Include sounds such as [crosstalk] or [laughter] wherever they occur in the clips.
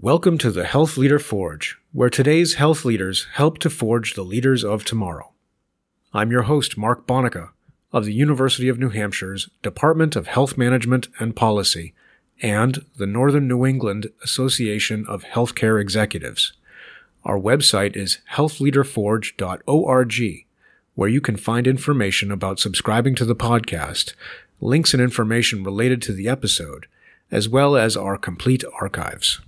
Welcome to the Health Leader Forge, where today's health leaders help to forge the leaders of tomorrow. I'm your host, Mark Bonica, of the University of New Hampshire's Department of Health Management and Policy and the Northern New England Association of Healthcare Executives. Our website is healthleaderforge.org, where you can find information about subscribing to the podcast, links and information related to the episode, as well as our complete archives.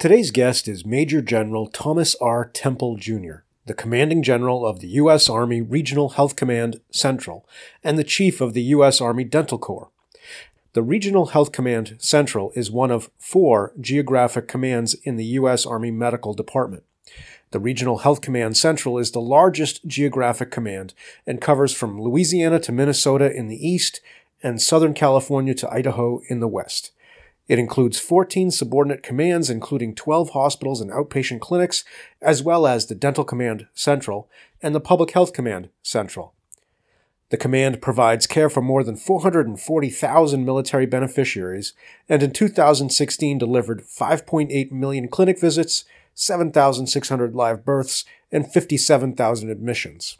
Today's guest is Major General Thomas R. Tempel, Jr., the Commanding General of the U.S. Army Regional Health Command Central and the Chief of the U.S. Army Dental Corps. The Regional Health Command Central is one of four geographic commands in the U.S. Army Medical Department. The Regional Health Command Central is the largest geographic command and covers from Louisiana to Minnesota in the east and Southern California to Idaho in the west. It includes 14 subordinate commands, including 12 hospitals and outpatient clinics, as well as the Dental Command Central and the Public Health Command Central. The command provides care for more than 440,000 military beneficiaries and in 2016 delivered 5.8 million clinic visits, 7,600 live births, and 57,000 admissions.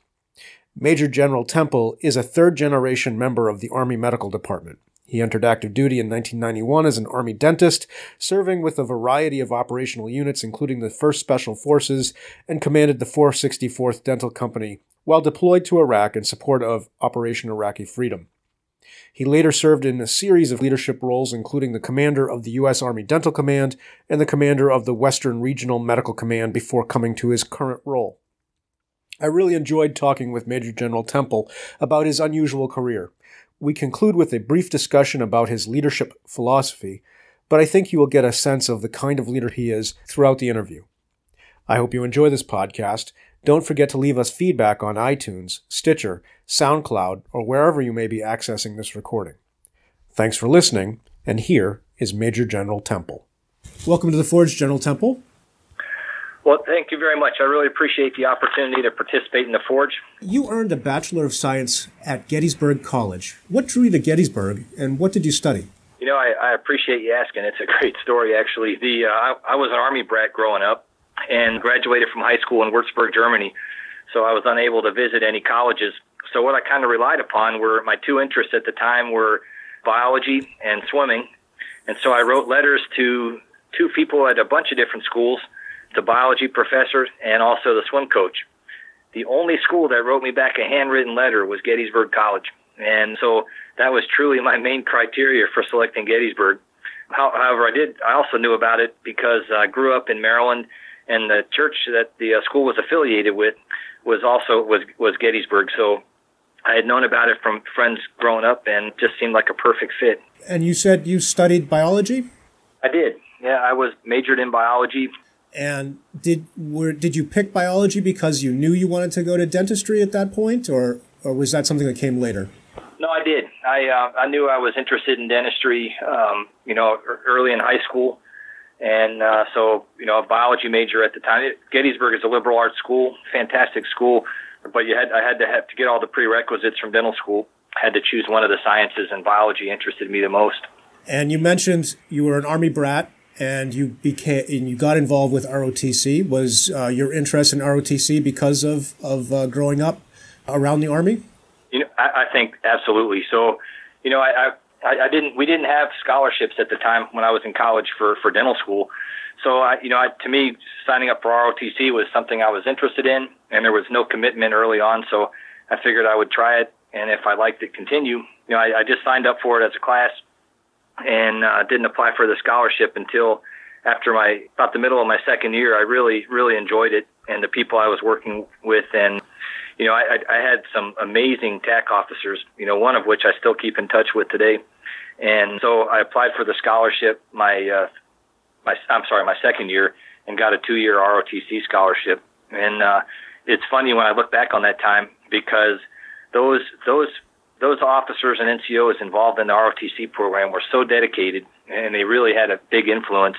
Major General Tempel is a third generation member of the Army Medical Department. He entered active duty in 1991 as an Army dentist, serving with a variety of operational units, including the 1st Special Forces, and commanded the 464th Dental Company while deployed to Iraq in support of Operation Iraqi Freedom. He later served in a series of leadership roles, including the commander of the U.S. Army Dental Command and the commander of the Western Regional Medical Command before coming to his current role. I really enjoyed talking with Major General Tempel about his unusual career we conclude with a brief discussion about his leadership philosophy, but I think you will get a sense of the kind of leader he is throughout the interview. I hope you enjoy this podcast. Don't forget to leave us feedback on iTunes, Stitcher, SoundCloud, or wherever you may be accessing this recording. Thanks for listening, and here is Major General Tempel. Welcome to the Forge, General Tempel. Well, thank you very much. I really appreciate the opportunity to participate in the Forge. You earned a Bachelor of Science at Gettysburg College. What drew you to Gettysburg, and what did you study? You know, I, I appreciate you asking. It's a great story, actually. The uh, I, I was an Army brat growing up, and graduated from high school in Würzburg, Germany. So I was unable to visit any colleges. So what I kind of relied upon were my two interests at the time were biology and swimming. And so I wrote letters to two people at a bunch of different schools the biology professor, and also the swim coach. The only school that wrote me back a handwritten letter was Gettysburg College. And so that was truly my main criteria for selecting Gettysburg. However, I did, I also knew about it because I grew up in Maryland and the church that the uh, school was affiliated with was also, was, was Gettysburg. So I had known about it from friends growing up and just seemed like a perfect fit. And you said you studied biology? I did. Yeah, I was majored in biology and did were did you pick biology because you knew you wanted to go to dentistry at that point, or or was that something that came later? No, I did. I uh, I knew I was interested in dentistry. Um, you know, early in high school, and uh, so you know, a biology major at the time. Gettysburg is a liberal arts school, fantastic school, but you had I had to have to get all the prerequisites from dental school. I had to choose one of the sciences, and biology interested me the most. And you mentioned you were an army brat and you became and you got involved with ROTC. Was uh, your interest in ROTC because of of uh, growing up around the army? You know, I, I think absolutely. So, you know, I, I I didn't we didn't have scholarships at the time when I was in college for for dental school. So, I, you know, I, to me, signing up for ROTC was something I was interested in, and there was no commitment early on. So, I figured I would try it, and if I liked it, continue. You know, I, I just signed up for it as a class and uh, didn't apply for the scholarship until after my about the middle of my second year. I really really enjoyed it and the people I was working with and you know I, I had some amazing TAC officers. You know one of which I still keep in touch with today. And so I applied for the scholarship my uh, my I'm sorry my second year and got a two year ROTC scholarship. And uh, it's funny when I look back on that time because those those those officers and NCOs involved in the ROTC program were so dedicated, and they really had a big influence.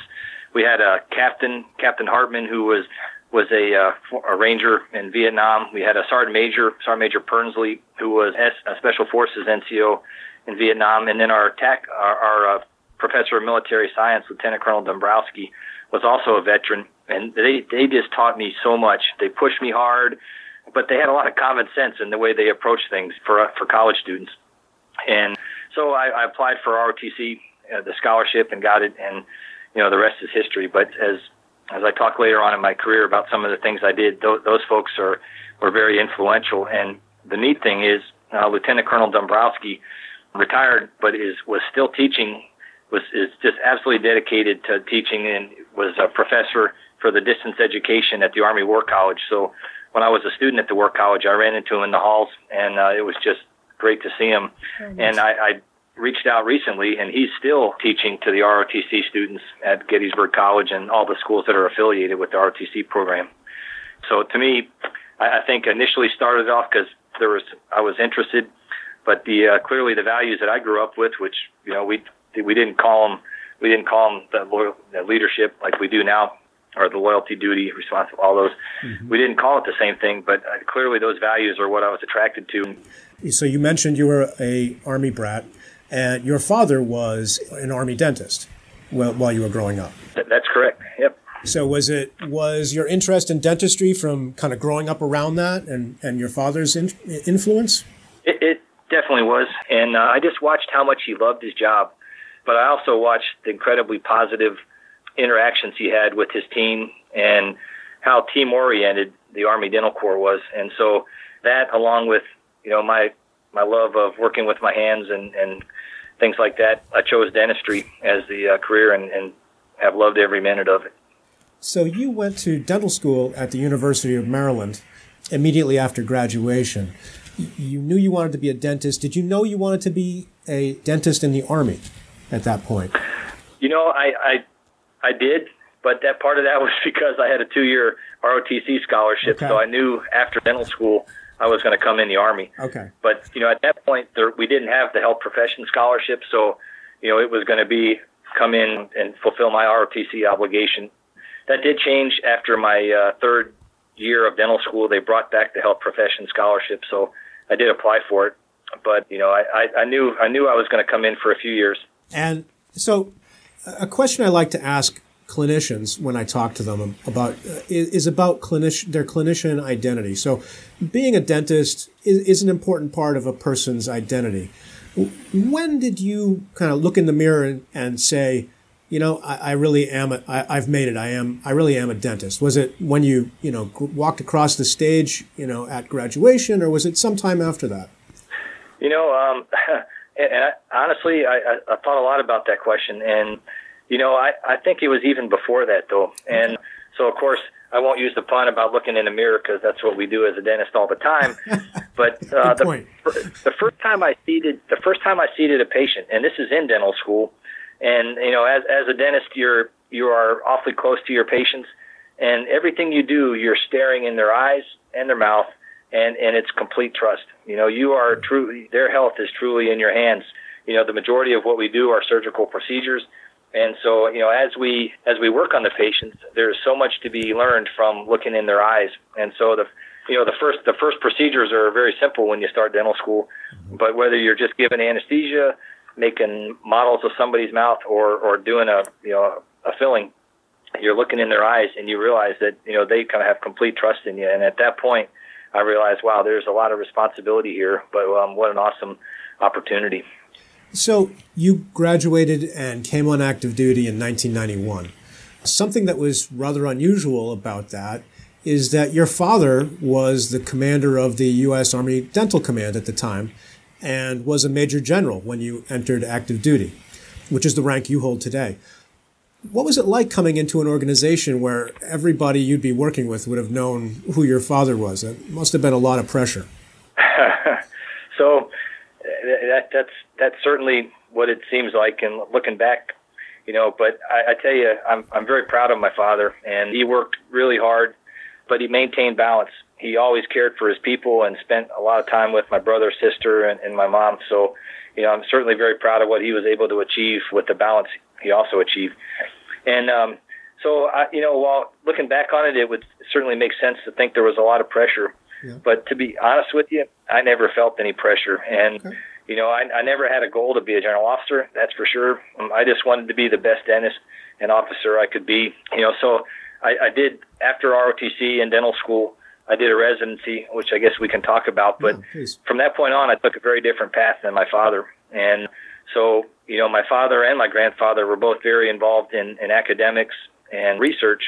We had a captain, Captain Hartman, who was was a, uh, a ranger in Vietnam. We had a sergeant major, Sergeant Major Pernsley, who was a Special Forces NCO in Vietnam, and then our tech, our, our uh, professor of military science, Lieutenant Colonel Dombrowski, was also a veteran, and they they just taught me so much. They pushed me hard, but they had a lot of common sense in the way they approached things for for college students. And so I, I applied for ROTC, uh, the scholarship, and got it. And you know the rest is history. But as as I talk later on in my career about some of the things I did, those, those folks are were very influential. And the neat thing is, uh, Lieutenant Colonel Dombrowski retired, but is was still teaching. Was is just absolutely dedicated to teaching and was a professor for the distance education at the Army War College. So when I was a student at the War College, I ran into him in the halls, and uh, it was just great to see him. And I, I reached out recently, and he's still teaching to the ROTC students at Gettysburg College and all the schools that are affiliated with the ROTC program. So to me, I, I think initially started off because there was I was interested, but the uh, clearly the values that I grew up with, which you know we we didn't call them we didn't call them the leadership like we do now or the loyalty, duty, responsible, all those. Mm-hmm. We didn't call it the same thing, but uh, clearly those values are what I was attracted to. So you mentioned you were a army brat, and your father was an army dentist while, while you were growing up. That's correct. Yep. So was it was your interest in dentistry from kind of growing up around that and, and your father's in, influence? It, it, definitely was, and uh, I just watched how much he loved his job, but I also watched the incredibly positive interactions he had with his team and how team oriented the Army Dental Corps was. And so that, along with you know my my love of working with my hands and and things like that, I chose dentistry as the uh, career and, and have loved every minute of it. So you went to dental school at the University of Maryland immediately after graduation. You knew you wanted to be a dentist. Did you know you wanted to be a dentist in the Army at that point? You know, I, I I did, but that part of that [laughs] was because I had a two year ROTC scholarship, okay. so I knew after dental school I was going to come in the Army. Okay. But you know, at that point, there, we didn't have the health profession scholarship, so you know, it was going to be come in and fulfill my ROTC obligation. That did change after my uh, third year of dental school. They brought back the health profession scholarship, so I did apply for it. But you know, I, I, I knew I knew I was going to come in for a few years. And so a question I like to ask clinicians when I talk to them about uh, is about clinic, their clinician identity. So, being a dentist is, is, an important part of a person's identity. When did you kind of look in the mirror and, and say, you know, I, I really am. A, I, I've made it. I am. I really am a dentist. Was it when you, you know, walked across the stage, you know, at graduation, or was it sometime after that? You know, um, [laughs] I, honestly, I, I, thought a lot about that question, and you know, I I think it was even before that though, and okay. so of course I won't use the pun about looking in the mirror because that's what we do as a dentist all the time. [laughs] But uh, the, the first time I seated the first time I seated a patient, and this is in dental school, and you know, as as a dentist, you're you are awfully close to your patients, and everything you do, you're staring in their eyes and their mouth and and it's complete trust. You know, you are true. Their health is truly in your hands. You know, the majority of what we do are surgical procedures, and so you know, as we as we work on the patients, there's so much to be learned from looking in their eyes. And so the you know the first the first procedures are very simple when you start dental school, mm-hmm. but whether you're just giving anesthesia, making models of somebody's mouth, or or doing a you know a filling, you're looking in their eyes and you realize that you know they kind of have complete trust in you. And at that point, I realized, wow, there's a lot of responsibility here, but um, what an awesome opportunity. So you graduated and came on active duty in 1991. Something that was rather unusual about that is that your father was the commander of the U.S. Army Dental Command at the time and was a major general when you entered active duty, which is the rank you hold today. What was it like coming into an organization where everybody you'd be working with would have known who your father was? It must have been a lot of pressure. [laughs] so that that's that's certainly what it seems like. And looking back, you know, but I, I tell you, I'm I'm very proud of my father, and he worked really hard, but he maintained balance. He always cared for his people and spent a lot of time with my brother, sister, and, and my mom. So, you know, I'm certainly very proud of what he was able to achieve with the balance he also achieved. And um, so, I, you know, while looking back on it, it would certainly make sense to think there was a lot of pressure. Yeah. But to be honest with you, I never felt any pressure. And, okay. you know, I, I never had a goal to be a general officer, that's for sure. Um, I just wanted to be the best dentist an officer I could be. You know, so I, I did after ROTC and dental school. I did a residency, which I guess we can talk about. But yeah, from that point on, I took a very different path than my father. And so, you know, my father and my grandfather were both very involved in, in academics and research.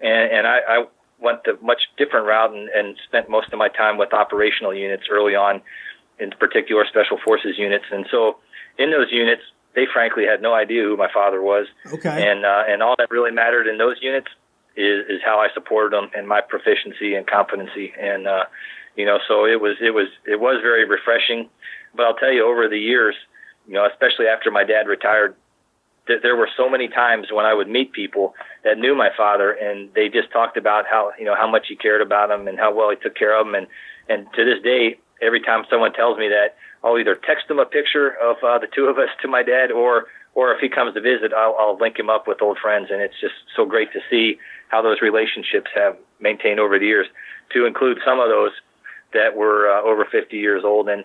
And, and I, I went the much different route and, and spent most of my time with operational units early on, in particular special forces units. And so in those units, they frankly had no idea who my father was. Okay. And, uh, and all that really mattered in those units is, is how I supported them and my proficiency and competency. And, uh, you know, so it was, it was, it was very refreshing. But I'll tell you, over the years, you know, especially after my dad retired, th- there were so many times when I would meet people that knew my father, and they just talked about how, you know, how much he cared about them and how well he took care of them. And, and to this day, every time someone tells me that, I'll either text them a picture of uh, the two of us to my dad, or or if he comes to visit, I'll, I'll link him up with old friends, and it's just so great to see how those relationships have maintained over the years. To include some of those that were uh, over 50 years old, and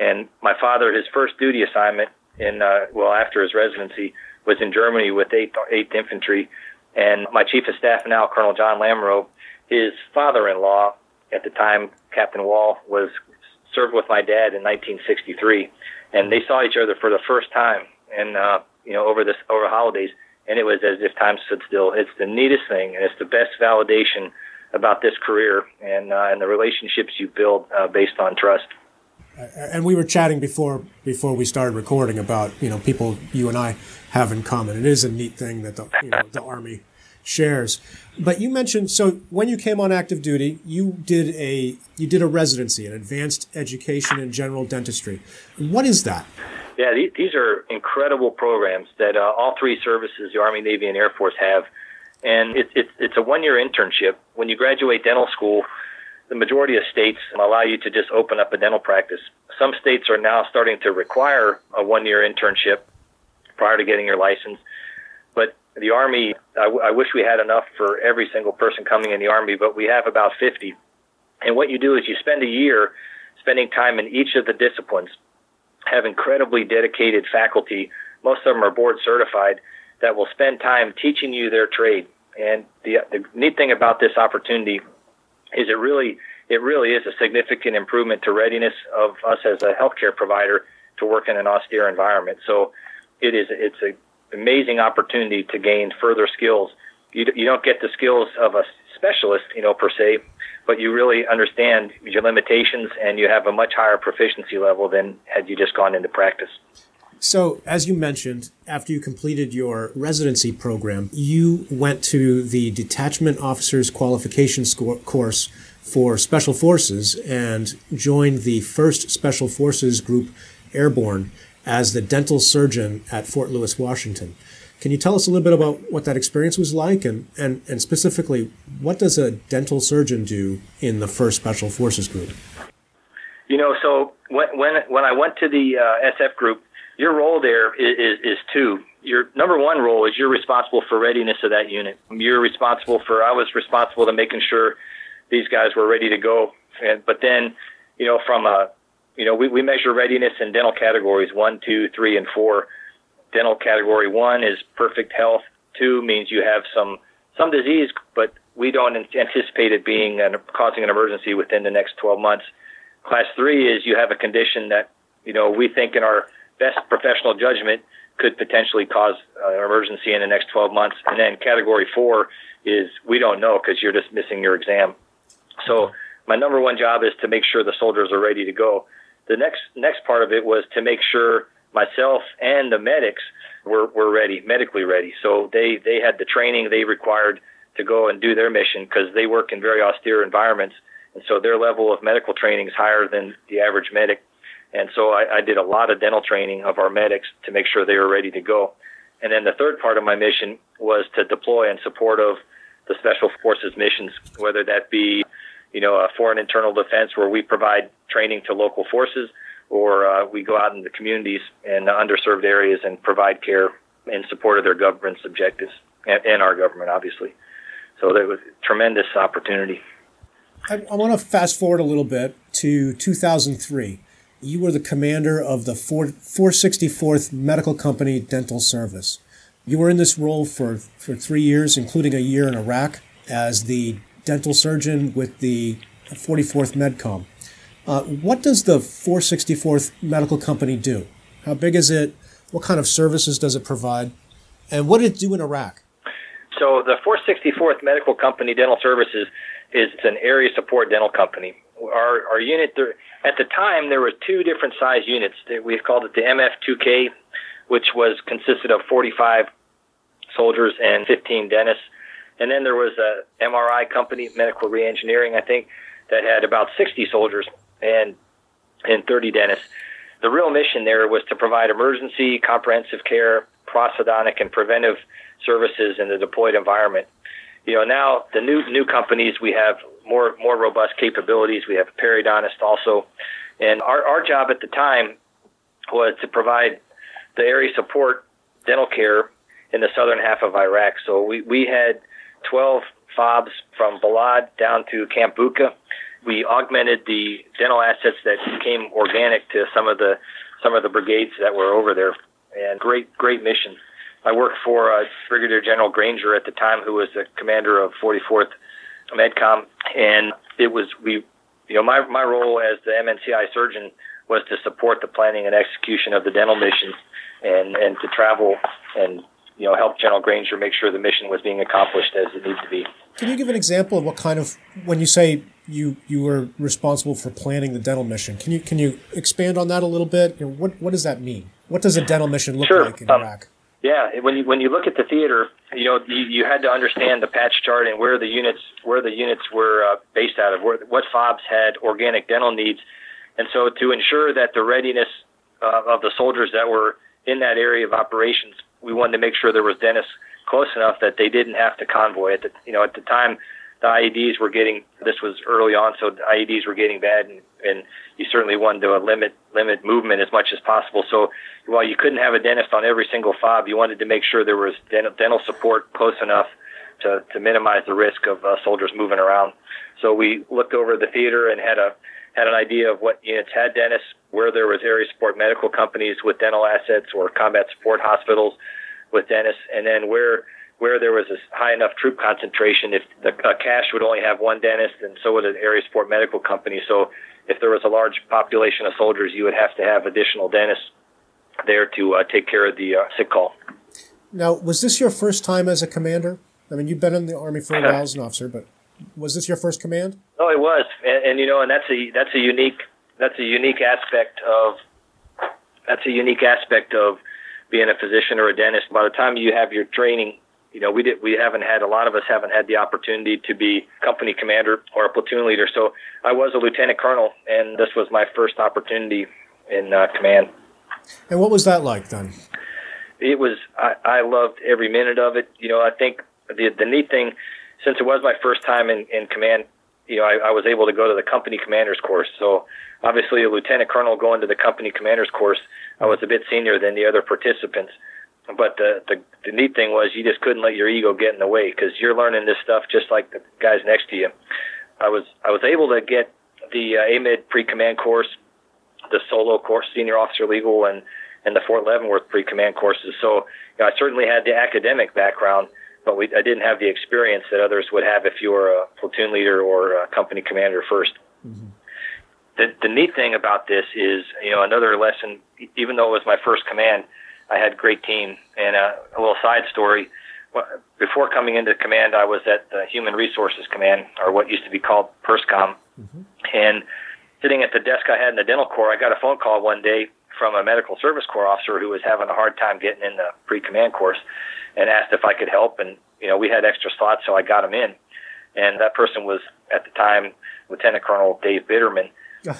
and my father, his first duty assignment in uh, well after his residency was in Germany with 8th, 8th Infantry, and my chief of staff now, Colonel John Lamoureux, his father-in-law at the time, Captain Wall, was served with my dad in 1963, and they saw each other for the first time and uh, you know over this over holidays, and it was as if time stood still. It's the neatest thing, and it's the best validation about this career and uh, and the relationships you build uh, based on trust. And we were chatting before before we started recording about you know people you and I have in common. It is a neat thing that the you know, the army shares. But you mentioned so when you came on active duty, you did a you did a residency, an advanced education in general dentistry. What is that? Yeah, these are incredible programs that uh, all three services, the Army, Navy, and Air Force, have. And it's it's it's a one year internship. When you graduate dental school, the majority of states allow you to just open up a dental practice. Some states are now starting to require a one year internship prior to getting your license. But the Army, I, w- I wish we had enough for every single person coming in the Army, but we have about 50. And what you do is you spend a year spending time in each of the disciplines have incredibly dedicated faculty. Most of them are board certified that will spend time teaching you their trade. And the, the neat thing about this opportunity is it really it really is a significant improvement to readiness of us as a healthcare provider to work in an austere environment. So it is it's an amazing opportunity to gain further skills. You, you don't get the skills of a specialist, you know, per se, but you really understand your limitations and you have a much higher proficiency level than had you just gone into practice. So, as you mentioned, after you completed your residency program, you went to the Detachment Officers Qualification course for Special Forces and joined the 1st Special Forces Group Airborne as the dental surgeon at Fort Lewis, Washington. Can you tell us a little bit about what that experience was like and, and, and specifically what does a dental surgeon do in the 1st Special Forces Group? You know, so when, when, when I went to the uh, SF group, your role there is, is, is two. Your number one role is you're responsible for readiness of that unit. You're responsible for, I was responsible to making sure these guys were ready to go. And, but then, you know, from a, you know, we, we measure readiness in dental categories one, two, three, and four dental category one is perfect health. Two means you have some some disease, but we don't anticipate it being an, causing an emergency within the next 12 months. Class three is you have a condition that you know we think in our best professional judgment could potentially cause uh, an emergency in the next 12 months. And then category four is we don't know because you're just missing your exam. So my number one job is to make sure the soldiers are ready to go. The next next part of it was to make sure myself and the medics were, were ready, medically ready. So they, they had the training they required to go and do their mission because they work in very austere environments. And so their level of medical training is higher than the average medic. And so I, I did a lot of dental training of our medics to make sure they were ready to go. And then the third part of my mission was to deploy in support of the special forces missions, whether that be, you know, a foreign internal defense where we provide training to local forces or uh, we go out in the communities and underserved areas and provide care in support of their government's objectives and, and our government, obviously. So there was tremendous opportunity. I, I want to fast forward a little bit to 2003. You were the commander of the 4, 464th Medical Company Dental Service. You were in this role for, for three years, including a year in Iraq as the dental surgeon with the 44th Medcom. Uh, what does the 464th Medical Company do? How big is it? What kind of services does it provide? And what did it do in Iraq? So the 464th Medical Company Dental Services is an area support dental company. Our, our unit, at the time, there were two different size units. We called it the MF2K, which was consisted of 45 soldiers and 15 dentists. And then there was a MRI company, Medical Reengineering, I think, that had about 60 soldiers and and 30 dentists. The real mission there was to provide emergency, comprehensive care, prosthodontic, and preventive services in the deployed environment. You know, now the new new companies we have more more robust capabilities. We have a periodontist also, and our our job at the time was to provide the area support dental care in the southern half of Iraq. So we we had 12 fobs from Balad down to Camp Bucca. We augmented the dental assets that came organic to some of the some of the brigades that were over there, and great great mission. I worked for uh, Brigadier General Granger at the time, who was the commander of 44th Medcom, and it was we, you know, my my role as the MNCI surgeon was to support the planning and execution of the dental mission, and and to travel and you know help General Granger make sure the mission was being accomplished as it needed to be. Can you give an example of what kind of when you say you you were responsible for planning the dental mission? Can you can you expand on that a little bit? You know, what what does that mean? What does a dental mission look sure. like in um, Iraq? Yeah, when you when you look at the theater, you know you, you had to understand the patch chart and where the units where the units were uh, based out of, where what fobs had organic dental needs, and so to ensure that the readiness uh, of the soldiers that were in that area of operations, we wanted to make sure there was dentists close enough that they didn't have to convoy. At the you know at the time, the IEDs were getting this was early on, so the IEDs were getting bad, and, and you certainly wanted to limit limit movement as much as possible. So while you couldn't have a dentist on every single fob, you wanted to make sure there was dental, dental support close enough to to minimize the risk of uh, soldiers moving around. So we looked over the theater and had a had an idea of what units had dentists, where there was area support medical companies with dental assets or combat support hospitals with dentists, and then where where there was a high enough troop concentration, if the a CSH would only have one dentist, and so would an area support medical company. So if there was a large population of soldiers, you would have to have additional dentists there to uh, take care of the uh, sick call. Now, was this your first time as a commander? I mean, you've been in the army for a while as an officer, but was this your first command? Oh, it was, and, and you know, and that's a that's a unique that's a unique aspect of that's a unique aspect of being a physician or a dentist. By the time you have your training you know, we did, we haven't had, a lot of us haven't had the opportunity to be company commander or a platoon leader. So I was a lieutenant colonel and this was my first opportunity in uh, command. And what was that like then? It was, I, I loved every minute of it. You know, I think the, the neat thing, since it was my first time in, in command, you know, I, I was able to go to the company commander's course. So obviously a lieutenant colonel going to the company commander's course, I was a bit senior than the other participants. But the, the the neat thing was you just couldn't let your ego get in the way because you're learning this stuff just like the guys next to you. I was I was able to get the uh, AMEDD pre-command course, the solo course, senior officer legal, and and the Fort Leavenworth pre-command courses. So you know, I certainly had the academic background, but we, I didn't have the experience that others would have if you were a platoon leader or a company commander 1st mm-hmm. The, the neat thing about this is, you know, another lesson, even though it was my first command, I had a great team. And uh, a little side story: before coming into command, I was at the Human Resources Command, or what used to be called PERSCOM, mm-hmm. and sitting at the desk I had in the dental corps, I got a phone call one day from a medical service corps officer who was having a hard time getting in the pre-command course, and asked if I could help. And you know, we had extra slots, so I got him in. And that person was at the time Lieutenant Colonel Dave Bitterman,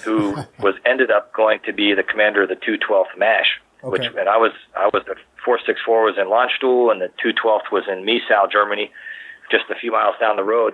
who [laughs] was ended up going to be the commander of the 212th MASH, Okay. Which and I was I was the 464 was in Landstuhl and the 212th was in Miesau, Germany, just a few miles down the road,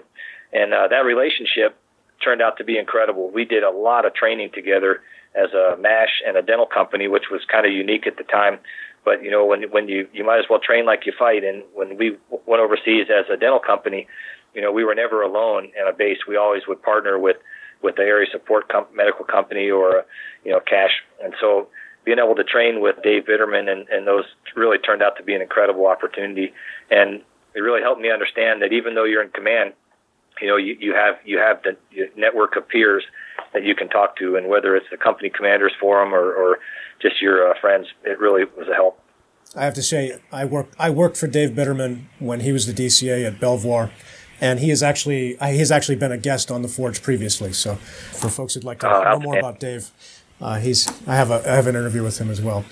and uh, that relationship turned out to be incredible. We did a lot of training together as a MASH and a dental company, which was kind of unique at the time. But you know, when when you you might as well train like you fight. And when we went overseas as a dental company, you know, we were never alone in a base. We always would partner with with the area support com- medical company or you know CSH. And so being able to train with Dave Bitterman and, and those really turned out to be an incredible opportunity. And it really helped me understand that even though you're in command, you know, you, you have you have the network of peers that you can talk to, and whether it's the company commanders forum or, or just your uh, friends, it really was a help. I have to say, I worked I worked for Dave Bitterman when he was the DCA at Belvoir, and he has actually he has actually been a guest on the Forge previously. So, for folks who'd like to uh, know more about Dave, uh, he's I have a I have an interview with him as well.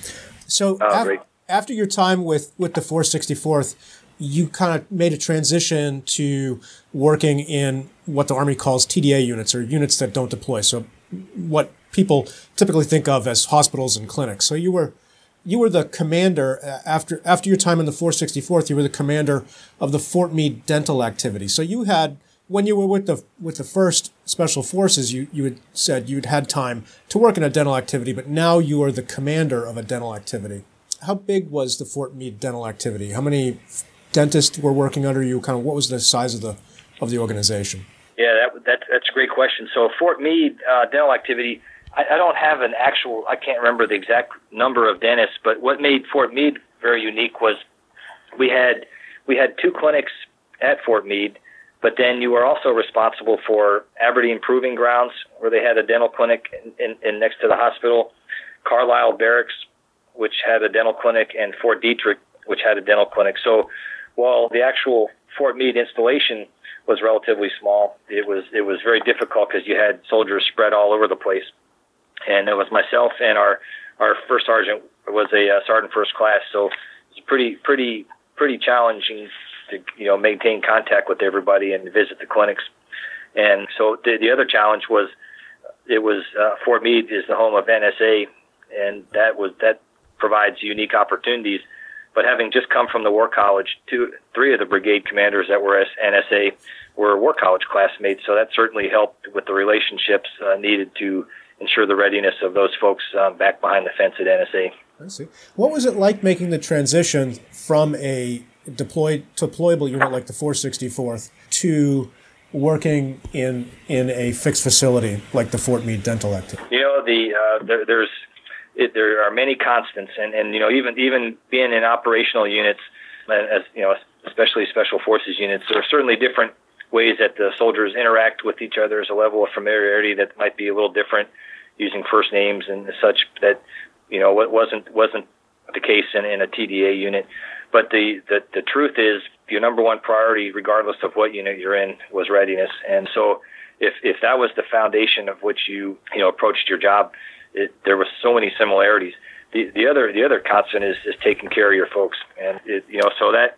So oh, af- after your time with with the 464th, you kind of made a transition to working in what the Army calls TDA units or units that don't deploy. So what people typically think of as hospitals and clinics. So you were you were the commander uh, after after your time in the 464th. You were the commander of the Fort Meade dental activity. So you had when you were with the with the first special forces, you you had said you'd had time to work in a dental activity, but now you are the commander of a dental activity. How big was the Fort Meade dental activity? How many dentists were working under you? Kind of what was the size of the of the organization? Yeah, that, that that's a great question. So Fort Meade uh, dental activity, I, I don't have an actual. I can't remember the exact number of dentists, but what made Fort Meade very unique was we had we had two clinics at Fort Meade, but then you were also responsible for Aberdeen Proving Grounds, where they had a dental clinic in, in, in next to the hospital, Carlisle Barracks, which had a dental clinic, and Fort Detrick, which had a dental clinic. So while the actual Fort Meade installation was relatively small, it was it was very difficult because you had soldiers spread all over the place, and it was myself and our our first sergeant was a uh, sergeant first class, so it was pretty pretty pretty challenging to you know maintain contact with everybody and visit the clinics. And so the, the other challenge was it was uh, Fort Meade is the home of NSA, and that was that provides unique opportunities but having just come from the War College, two, three of the brigade commanders that were NSA were War College classmates, so that certainly helped with the relationships uh, needed to ensure the readiness of those folks um, back behind the fence at NSA. I see. What was it like making the transition from a deployed deployable unit like the 464th to working in in a fixed facility like the Fort Meade Dental Active? You know, the uh, there, there's it, there are many constants, and, and you know even even being in operational units, as you know, especially special forces units, there are certainly different ways that the soldiers interact with each other. There's a level of familiarity that might be a little different, using first names and such that you know what wasn't wasn't the case in, in a TDA unit. But the, the the truth is, your number one priority, regardless of what unit you're in, was readiness. And so, if if that was the foundation of which you you know approached your job, it, there was so many similarities. The the other the other constant is is taking care of your folks, and it, you know so that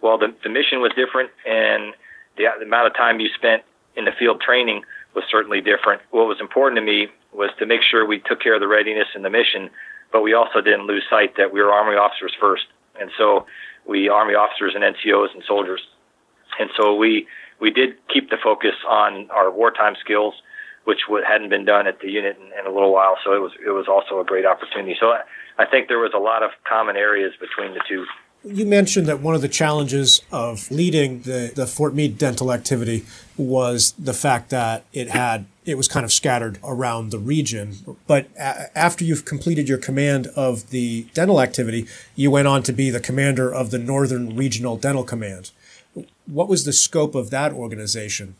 well the the mission was different, and the, the amount of time you spent in the field training was certainly different. What was important to me was to make sure we took care of the readiness and the mission, but we also didn't lose sight that we were Army officers first, and so we Army officers and NCOs and soldiers, and so we we did keep the focus on our wartime skills which hadn't been done at the unit in, in, a little while. So it was it was also a great opportunity. So I, I think there was a lot of common areas between the two. You mentioned that one of the challenges of leading the, the Fort Meade dental activity was the fact that it had it was kind of scattered around the region. But a- after you've completed your command of the dental activity, you went on to be the commander of the Northern Regional Dental Command. What was the scope of that organization?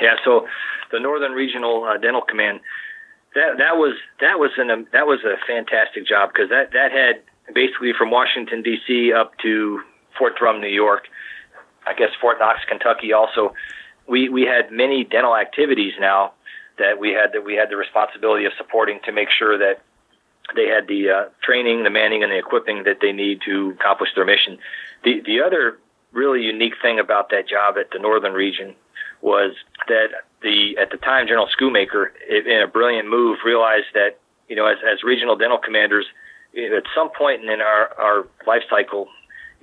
Yeah, so the Northern Regional uh, Dental Command. That that was that was an um, that was a fantastic job because that that had basically from Washington D.C. up to Fort Drum, New York. I guess Fort Knox, Kentucky. Also, we we had many dental activities now that we had that we had the responsibility of supporting to make sure that they had the uh, training, the manning, and the equipping that they need to accomplish their mission. The the other really unique thing about that job at the Northern Region was that the at the time General Schoomaker, in a brilliant move, realized that you know as as regional dental commanders, at some point in our our life cycle,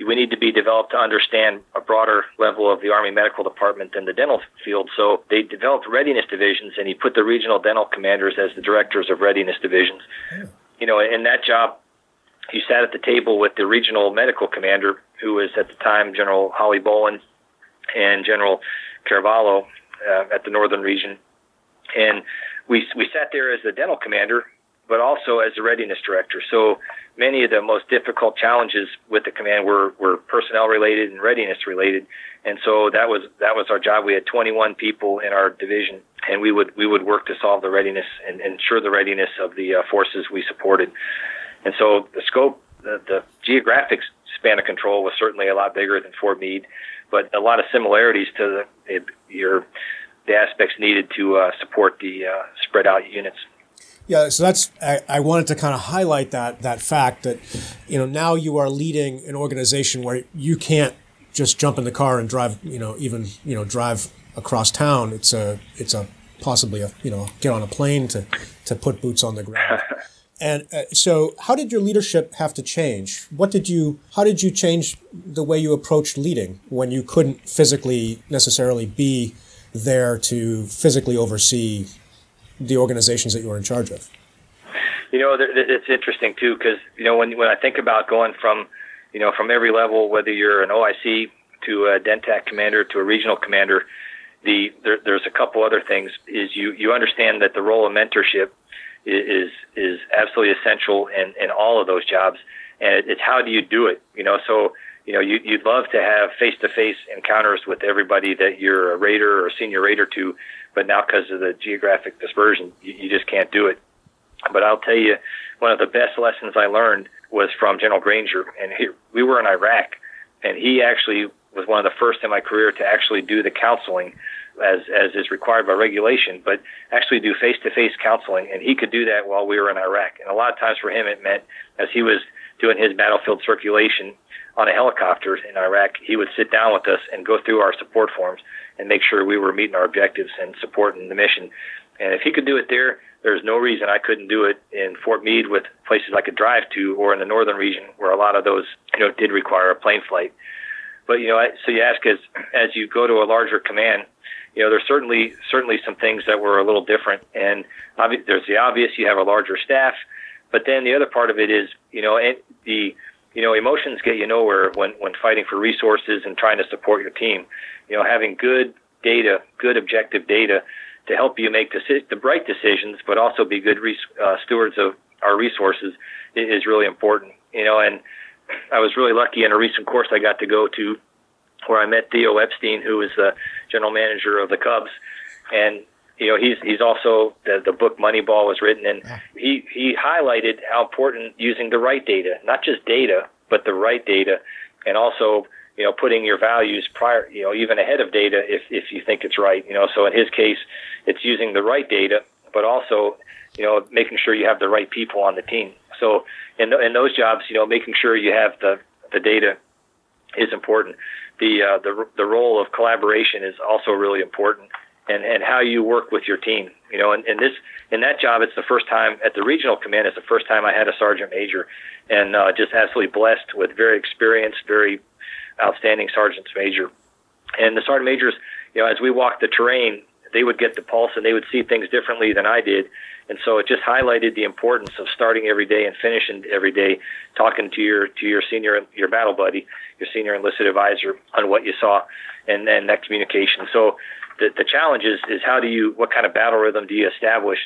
we need to be developed to understand a broader level of the Army Medical Department than the dental field. So they developed readiness divisions, and he put the regional dental commanders as the directors of readiness divisions. Yeah. You know, in that job, he sat at the table with the regional medical commander, who was at the time General Holly Bolin and General Caravalho uh, at the northern region, and we we sat there as the dental commander, but also as the readiness director. So many of the most difficult challenges with the command were, were personnel related and readiness related. And so that was that was our job. We had 21 people in our division, and we would we would work to solve the readiness and ensure the readiness of the uh, forces we supported. And so the scope, the, the geographic span of control was certainly a lot bigger than Fort Meade, but a lot of similarities to the, your the aspects needed to uh, support the uh, spread out units. Yeah, so that's I, I, wanted to kind of highlight that that fact that you know now you are leading an organization where you can't just jump in the car and drive you know even you know drive across town. It's a it's a possibly a you know get on a plane to to put boots on the ground. [laughs] And uh, so, how did your leadership have to change? What did you? How did you change the way you approached leading when you couldn't physically necessarily be there to physically oversee the organizations that you were in charge of? You know, it's interesting too because you know when when I think about going from you know from every level, whether you're an OIC to a DENTAC commander to a regional commander, the there, there's a couple other things. Is you you understand that the role of mentorship is is absolutely essential in in all of those jobs, and it's how do you do it? You know, so you know, you, you'd love to have face-to-face encounters with everybody that you're a rater or senior rater to, but now because of the geographic dispersion, you, you just can't do it. But I'll tell you, one of the best lessons I learned was from General Granger, and he, we were in Iraq, and he actually was one of the first in my career to actually do the counseling as as is required by regulation, but actually do face to face counseling, and he could do that while we were in Iraq. And a lot of times for him, it meant as he was doing his battlefield circulation, on a helicopter in Iraq, he would sit down with us and go through our support forms and make sure we were meeting our objectives and supporting the mission. And if he could do it there, there's no reason I couldn't do it in Fort Meade with places I could drive to or in the northern region where a lot of those, you know, did require a plane flight. But, you know, so you ask as, as you go to a larger command, you know, there's certainly, certainly some things that were a little different. And obvi- there's the obvious, you have a larger staff, but then the other part of it is, you know, the, you know, emotions get you nowhere when, when fighting for resources and trying to support your team. You know, having good data, good objective data to help you make deci- the right decisions, but also be good res- uh, stewards of our resources is really important. You know, and I was really lucky in a recent course I got to go to where I met Theo Epstein, who is the general manager of the Cubs. And you know, he's he's also the the book Moneyball was written, and he he highlighted how important using the right data, not just data, but the right data, and also you know putting your values prior, you know, even ahead of data if if you think it's right. You know, so in his case, it's using the right data, but also you know making sure you have the right people on the team. So in in those jobs, you know, making sure you have the the data is important. The uh, the the role of collaboration is also really important and, and how you work with your team. You know, and, and this in that job, it's the first time at the regional command. It's the first time I had a sergeant major, and uh, just absolutely blessed with very experienced, very outstanding sergeants major. And the sergeant majors, you know, as we walked the terrain, they would get the pulse and they would see things differently than I did. And so it just highlighted the importance of starting every day and finishing every day, talking to your to your senior your battle buddy, your senior enlisted advisor on what you saw, and then that communication. So the, the challenge is, is how do you, what kind of battle rhythm do you establish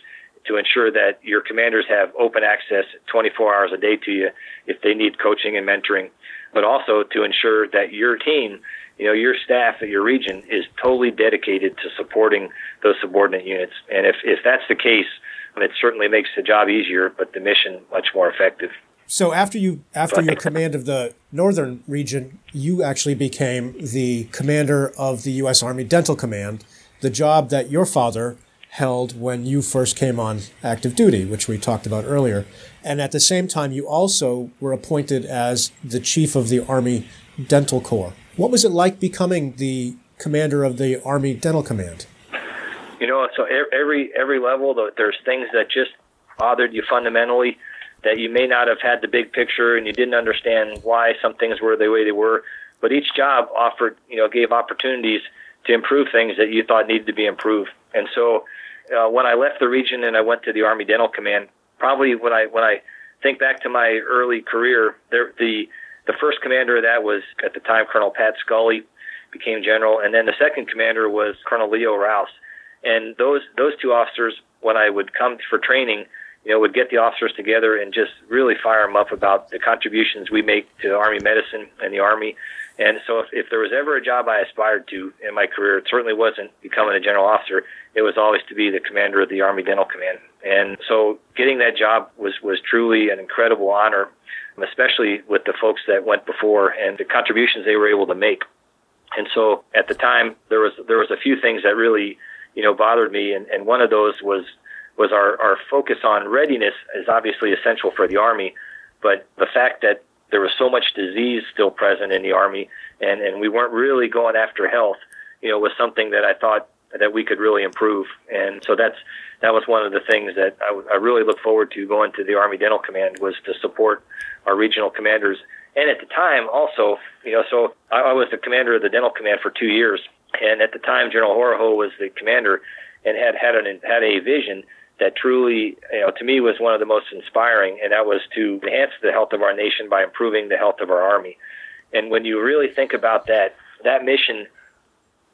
to ensure that your commanders have open access 24 hours a day to you if they need coaching and mentoring, but also to ensure that your team, you know, your staff at your region is totally dedicated to supporting those subordinate units. And if, if that's the case, it certainly makes the job easier, but the mission much more effective. So after you after your command of the northern region, you actually became the commander of the U.S. Army Dental Command, the job that your father held when you first came on active duty, which we talked about earlier. And at the same time, you also were appointed as the chief of the Army Dental Corps. What was it like becoming the commander of the Army Dental Command? You know, so every every level, there's things that just bothered you fundamentally that you may not have had the big picture and you didn't understand why some things were the way they were. But each job offered, you know, gave opportunities to improve things that you thought needed to be improved. And so, uh, when I left the region and I went to the Army Dental Command, probably when I when I think back to my early career, there the the first commander of that was at the time Colonel Pat Sculley became general, and then the second commander was Colonel Leo Rouse. And those those two officers, when I would come for training, you know, would get the officers together and just really fire them up about the contributions we make to Army medicine and the Army. And so, if, if there was ever a job I aspired to in my career, it certainly wasn't becoming a general officer. It was always to be the commander of the Army Dental Command. And so, getting that job was was truly an incredible honor, especially with the folks that went before and the contributions they were able to make. And so, at the time, there was there was a few things that really, you know, bothered me, and, and one of those was was our, our focus on readiness is obviously essential for the Army, but the fact that there was so much disease still present in the Army and, and we weren't really going after health, you know, was something that I thought that we could really improve. And so that's, that was one of the things that I, I really look forward to going to the Army Dental Command was to support our regional commanders. And at the time also, you know, so I, I was the commander of the Dental Command for two years. And at the time, General Horoho was the commander and had had an had a vision that truly, you know, to me was one of the most inspiring, and that was to enhance the health of our nation by improving the health of our army. And when you really think about that, that mission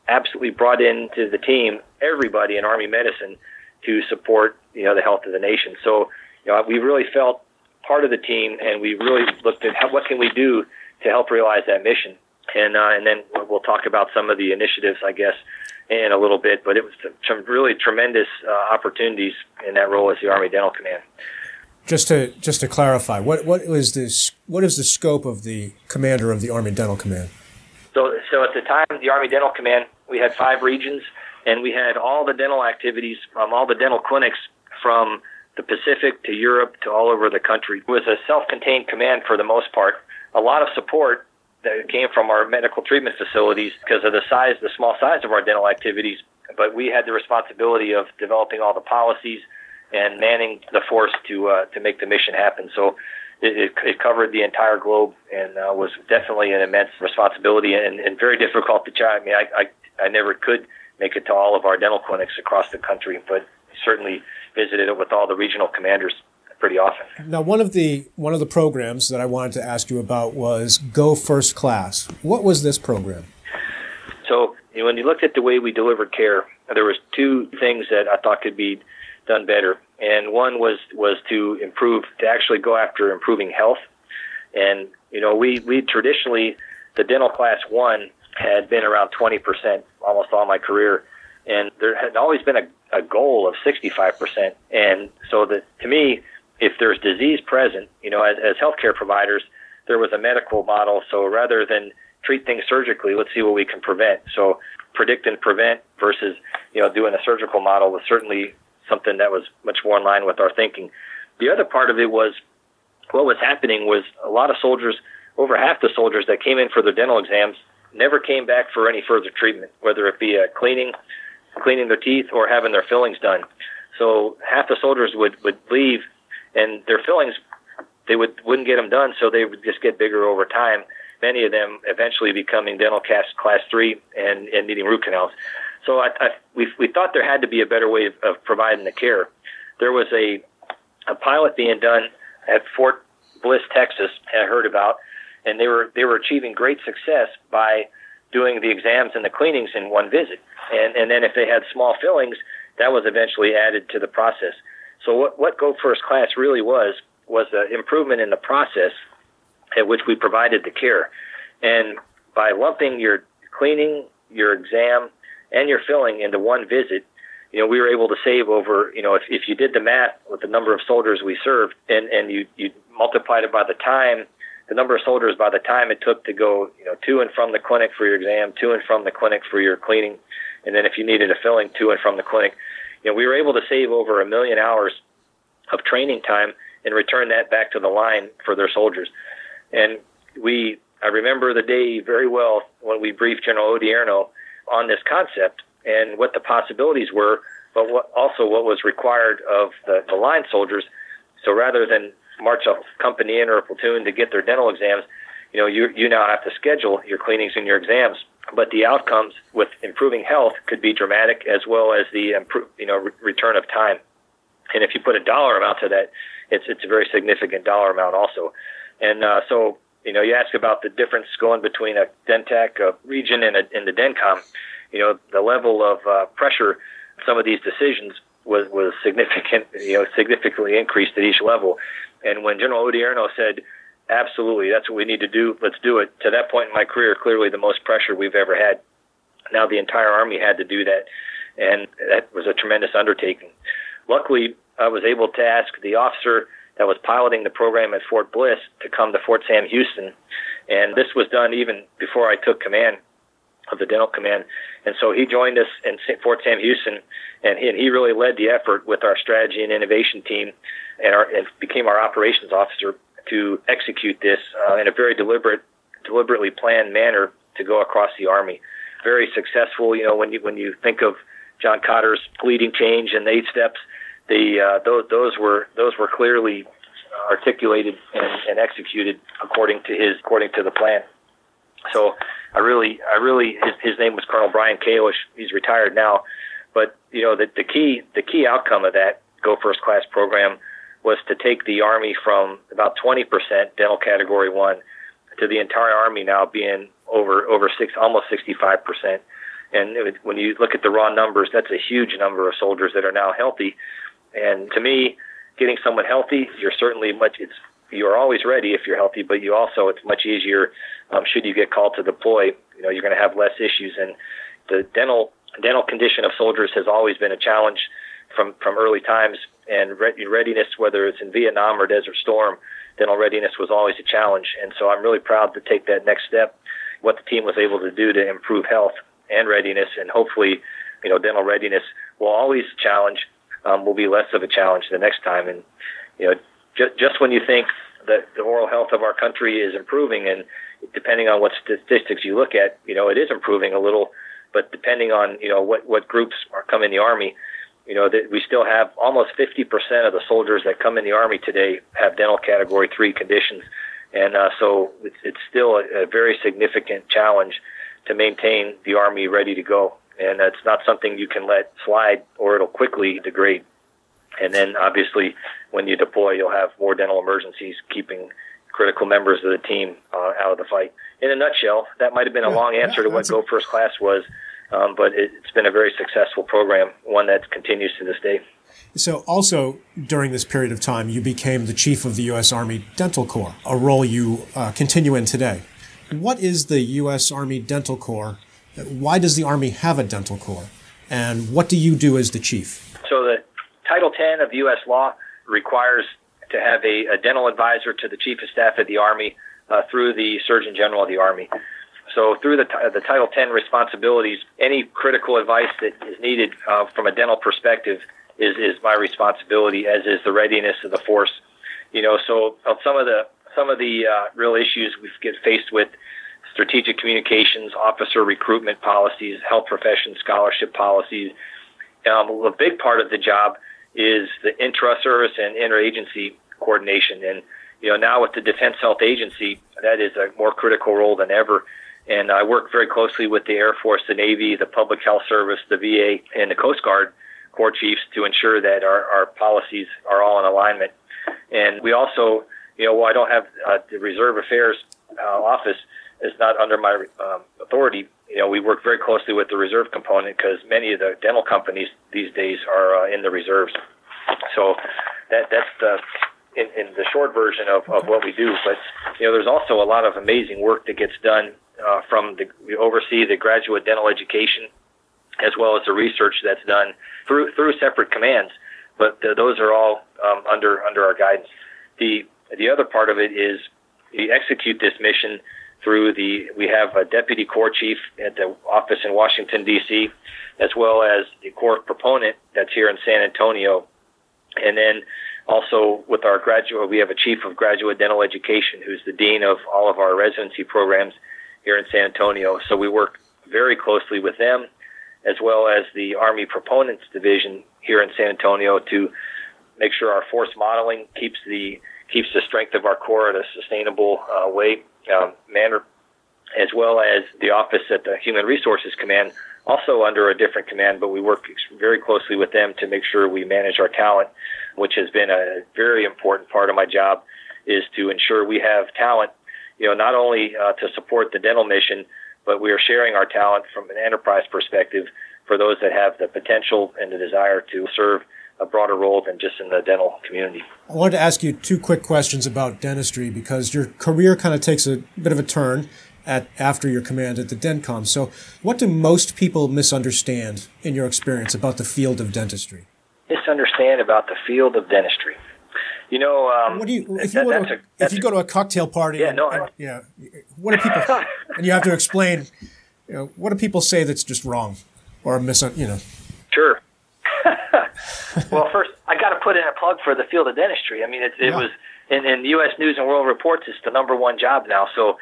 absolutely brought into the team everybody in Army medicine to support, you know, the health of the nation. So, you know, we really felt part of the team, and we really looked at how, what can we do to help realize that mission. And uh, and then we'll talk about some of the initiatives, I guess, in a little bit. But it was some really tremendous uh, opportunities in that role as the Army Dental Command. Just to just to clarify, what what is this? What is the scope of the commander of the Army Dental Command? So so at the time, the Army Dental Command, we had five regions, and we had all the dental activities from all the dental clinics from the Pacific to Europe to all over the country. It was a self-contained command for the most part. A lot of support that came from our medical treatment facilities because of the size, the small size of our dental activities. But we had the responsibility of developing all the policies and manning the force to uh, to make the mission happen. So it, it, it covered the entire globe and uh, was definitely an immense responsibility and, and very difficult to try. I mean, I, I I never could make it to all of our dental clinics across the country, but certainly visited it with all the regional commanders pretty often. Now, one of the one of the programs that I wanted to ask you about was Go First Class. What was this program? So, you know, when you looked at the way we delivered care, there was two things that I thought could be done better, and one was was to improve to actually go after improving health. And you know, we we traditionally the dental class one had been around 20% almost all my career, and there had always been a, a goal of 65%. And so that to me, if there's disease present, you know, as, as healthcare providers, there was a medical model. So rather than treat things surgically, let's see what we can prevent. So predict and prevent versus, you know, doing a surgical model was certainly something that was much more in line with our thinking. The other part of it was what was happening was a lot of soldiers, over half the soldiers that came in for their dental exams never came back for any further treatment, whether it be a cleaning, cleaning their teeth or having their fillings done. So half the soldiers would, would leave and their fillings they would wouldn't get them done, so they would just get bigger over time. Many of them eventually becoming dental class class three and, and needing root canals. So I, I, we we thought there had to be a better way of, of providing the care. There was a a pilot being done at Fort Bliss, Texas. I heard about, and they were they were achieving great success by doing the exams and the cleanings in one visit. And and then if they had small fillings, that was eventually added to the process. So what, what Go First Class really was was an improvement in the process at which we provided the care. And by lumping your cleaning, your exam, and your filling into one visit, you know, we were able to save over, you know, if, if you did the math with the number of soldiers we served and, and you, you multiplied it by the time, the number of soldiers by the time it took to go, you know, to and from the clinic for your exam, to and from the clinic for your cleaning, and then if you needed a filling, to and from the clinic, you know, we were able to save over a million hours of training time and return that back to the line for their soldiers. And we, I remember the day very well when we briefed General Odierno on this concept and what the possibilities were, but what, also what was required of the, the line soldiers. So rather than march a company in or a platoon to get their dental exams, you know, you, you now have to schedule your cleanings and your exams but the outcomes with improving health could be dramatic as well as the improve, you know re- return of time. And if you put a dollar amount to that, it's it's a very significant dollar amount also. And uh, so you know you ask about the difference going between a DENTAC a region and, a, and the DENCOM. You know the level of uh, pressure some of these decisions was was significant, you know, significantly increased at each level. And when General Odierno said, "Absolutely, that's what we need to do. Let's do it," to that point in my career, clearly the most pressure we've ever had. Now the entire Army had to do that, and that was a tremendous undertaking. Luckily, I was able to ask the officer that was piloting the program at Fort Bliss to come to Fort Sam Houston, and this was done even before I took command of the dental command. And so he joined us in Fort Sam Houston, and he, and he really led the effort with our strategy and innovation team, and, our, and became our operations officer to execute this uh, in a very deliberate, deliberately planned manner to go across the army. Very successful. You know, when you when you think of John Kotter's leading change and eight steps, the uh, those those were those were clearly articulated and, and executed according to his according to the plan. So I really, I really, his, his name was Colonel Brian Kalish. He's retired now, but you know the the key the key outcome of that Go First Class program was to take the Army from about 20% dental category one to the entire Army now being over over six almost 65%. And it, when you look at the raw numbers, that's a huge number of soldiers that are now healthy. And to me, getting someone healthy, you're certainly much. It's you're always ready if you're healthy, but you also it's much easier um, should you get called to deploy. You know, you're going to have less issues, and the dental dental condition of soldiers has always been a challenge from from early times. And readiness, whether it's in Vietnam or Desert Storm, dental readiness was always a challenge. And so I'm really proud to take that next step. What the team was able to do to improve health and readiness, and hopefully, you know, dental readiness will always challenge um, will be less of a challenge the next time. And you know, just just when you think that the oral health of our country is improving, and depending on what statistics you look at, you know, it is improving a little. But depending on you know what what groups are coming in the army, you know that we still have almost 50% of the soldiers that come in the army today have dental category three conditions, and uh, so it's, it's still a, a very significant challenge to maintain the army ready to go. And it's not something you can let slide, or it'll quickly degrade. And then obviously, when you deploy, you'll have more dental emergencies, keeping critical members of the team uh, out of the fight. In a nutshell, that might have been a yeah, long answer yeah, to what Go First Class was, um, but it, it's been a very successful program, one that continues to this day. So, also during this period of time, you became the chief of the U.S. Army Dental Corps, a role you uh, continue in today. What is the U.S. Army Dental Corps? Why does the Army have a dental corps? And what do you do as the chief? So, the Title 10 of U.S. law requires to have a, a dental advisor to the Chief of Staff of the Army uh, through the Surgeon General of the Army. So through the, the Title 10 responsibilities, any critical advice that is needed uh, from a dental perspective is, is my responsibility, as is the readiness of the force. You know, so uh, some of the some of the uh, real issues we get faced with strategic communications, officer recruitment policies, health profession scholarship policies. Um, a big part of the job is the intra-service and interagency coordination. And you know, now with the Defense Health Agency, that is a more critical role than ever. And I work very closely with the Air Force, the Navy, the Public Health Service, the VA, and the Coast Guard Corps chiefs to ensure that our, our policies are all in alignment. And we also, you know, while I don't have uh, the Reserve Affairs uh, office, is not under my um, authority. You know, we work very closely with the reserve component because many of the dental companies these days are uh, in the reserves. So that that's the in, in the short version of, of what we do. But you know, there's also a lot of amazing work that gets done uh, from the we oversee the graduate dental education as well as the research that's done through through separate commands. But the, those are all um, under under our guidance. The the other part of it is we execute this mission through the we have a deputy corps chief at the office in Washington D.C. as well as the corps proponent that's here in San Antonio, and then also with our graduate we have a chief of graduate dental education who's the dean of all of our residency programs here in San Antonio. So we work very closely with them as well as the Army Proponents Division here in San Antonio to make sure our force modeling keeps the keeps the strength of our corps at a sustainable uh, way um, manner, as well as the office at the Human Resources Command, also under a different command, but we work very closely with them to make sure we manage our talent, which has been a very important part of my job, is to ensure we have talent, you know, not only uh, to support the dental mission, but we are sharing our talent from an enterprise perspective for those that have the potential and the desire to serve a broader role than just in the dental community. I wanted to ask you two quick questions about dentistry because your career kind of takes a bit of a turn at after your command at the DENCOM. So, what do most people misunderstand in your experience about the field of dentistry? Misunderstand about the field of dentistry. You know, um, what do you if you, that, go, to, a, if you go to a cocktail party? Yeah, and, no, and, yeah. What do people? [laughs] and you have to explain. You know, what do people say that's just wrong, or mis? You know. Sure. [laughs] well, first, I got to put in a plug for the field of dentistry. I mean, it, it yeah. was in, in U.S. News and World Reports. It's the number one job now. So,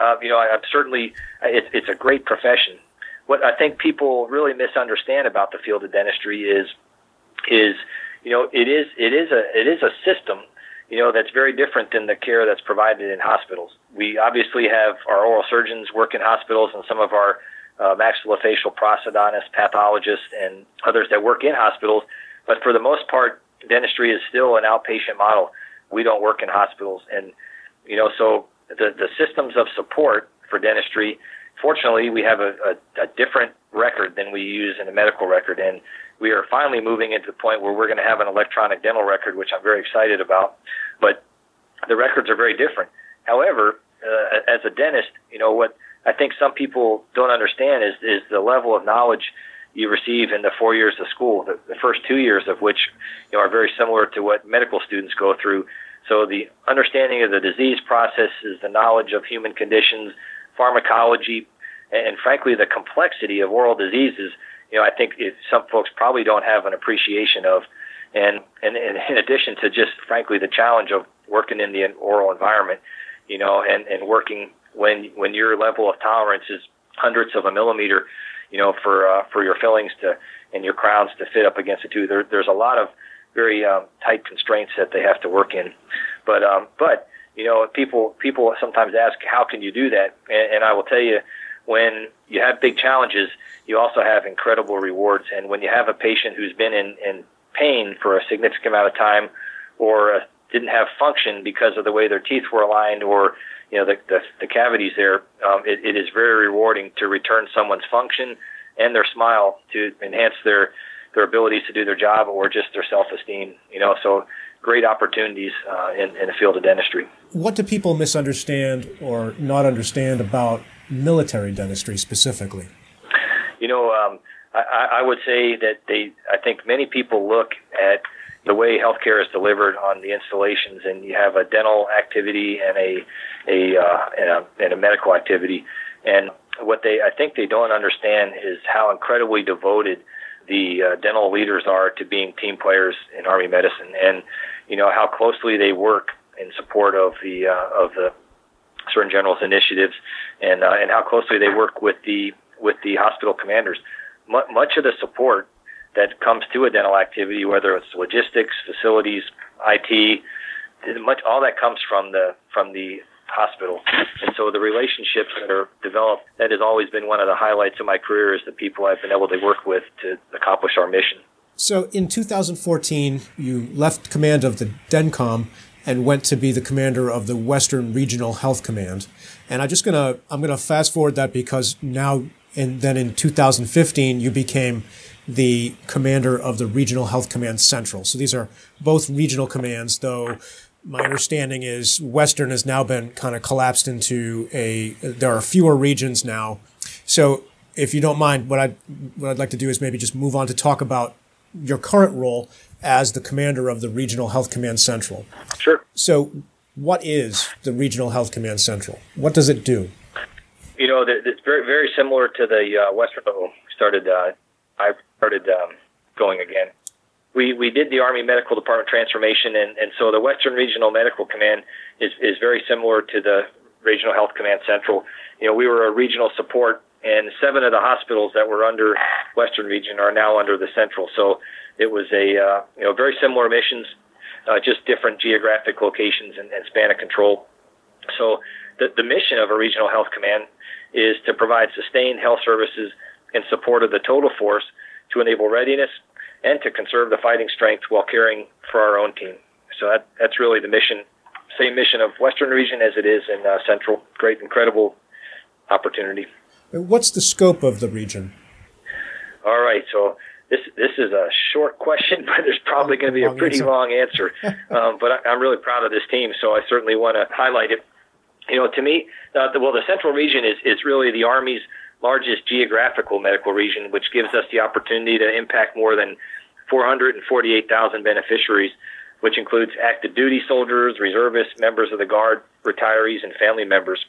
uh, you know, I, I'm certainly it, it's a great profession. What I think people really misunderstand about the field of dentistry is is you know it is it is a it is a system you know that's very different than the care that's provided in hospitals. We obviously have our oral surgeons work in hospitals, and some of our uh, maxillofacial prosthodontists, pathologists, and others that work in hospitals. But for the most part, dentistry is still an outpatient model. We don't work in hospitals, and you know, so the the systems of support for dentistry. Fortunately, we have a, a, a different record than we use in a medical record, and we are finally moving into the point where we're going to have an electronic dental record, which I'm very excited about. But the records are very different. However, uh, as a dentist, you know what I think some people don't understand is is the level of knowledge you receive in the four years of school. The, the first two years of which you know, are very similar to what medical students go through. So the understanding of the disease processes, the knowledge of human conditions, pharmacology, and, frankly the complexity of oral diseases. You know, I think it, some folks probably don't have an appreciation of. And, and, and in addition to just frankly the challenge of working in the oral environment, you know, and, and working when when your level of tolerance is hundreds of a millimeter, you know, for uh, for your fillings to and your crowns to fit up against the tooth. There, there's a lot of very um, tight constraints that they have to work in, but um, but you know, people people sometimes ask, how can you do that? And, and I will tell you, when you have big challenges, you also have incredible rewards. And when you have a patient who's been in, in pain for a significant amount of time, or uh, didn't have function because of the way their teeth were aligned, or you know the the, the cavities there, um, it, it is very rewarding to return someone's function and their smile to enhance their their abilities to do their job or just their self esteem. You know, so great opportunities uh, in in the field of dentistry. What do people misunderstand or not understand about military dentistry specifically? You know, um, I, I would say that they. I think many people look at the way healthcare is delivered on the installations, and you have a dental activity and a a uh, and a, and a medical activity, and what they I think they don't understand is how incredibly devoted the uh, dental leaders are to being team players in Army medicine, and you know how closely they work in support of the uh, of the Surgeon General's initiatives, and uh, and how closely they work with the with the hospital commanders. M- much of the support that comes to a dental activity, whether it's logistics, facilities, IT, much all that comes from the from the hospital. And so the relationships that are developed, that has always been one of the highlights of my career is the people I've been able to work with to accomplish our mission. So in 2014, you left command of the DENCOM and went to be the commander of the Western Regional Health Command. And I'm just gonna I'm gonna fast forward that because now and then in 2015 you became the commander of the Regional Health Command Central. So these are both regional commands, though my understanding is Western has now been kind of collapsed into a, there are fewer regions now. So if you don't mind, what I'd, what I'd like to do is maybe just move on to talk about your current role as the commander of the Regional Health Command Central. Sure. So what is the Regional Health Command Central? What does it do? You know, it's very, very similar to the uh, Western, started, uh, I started um, going again we, we did the Army Medical Department transformation, and, and so the Western Regional Medical Command is, is very similar to the Regional Health Command Central. You know, we were a regional support, and seven of the hospitals that were under Western Region are now under the Central. So it was a uh, you know very similar missions, uh, just different geographic locations and, and span of control. So the, the mission of a Regional Health Command is to provide sustained health services in support of the total force to enable readiness and to conserve the fighting strength while caring for our own team. So that, that's really the mission, same mission of Western region as it is in uh, Central. Great, incredible opportunity. What's the scope of the region? All right, so this this is a short question, [laughs] but there's probably going to be a pretty answer. long answer. [laughs] um, but I, am really proud of this team, so I certainly want to highlight it. You know, to me, uh, the, well, the Central Region is is really the Army's largest geographical medical region, which gives us the opportunity to impact more than 448,000 beneficiaries, which includes active duty soldiers, reservists, members of the Guard, retirees, and family members.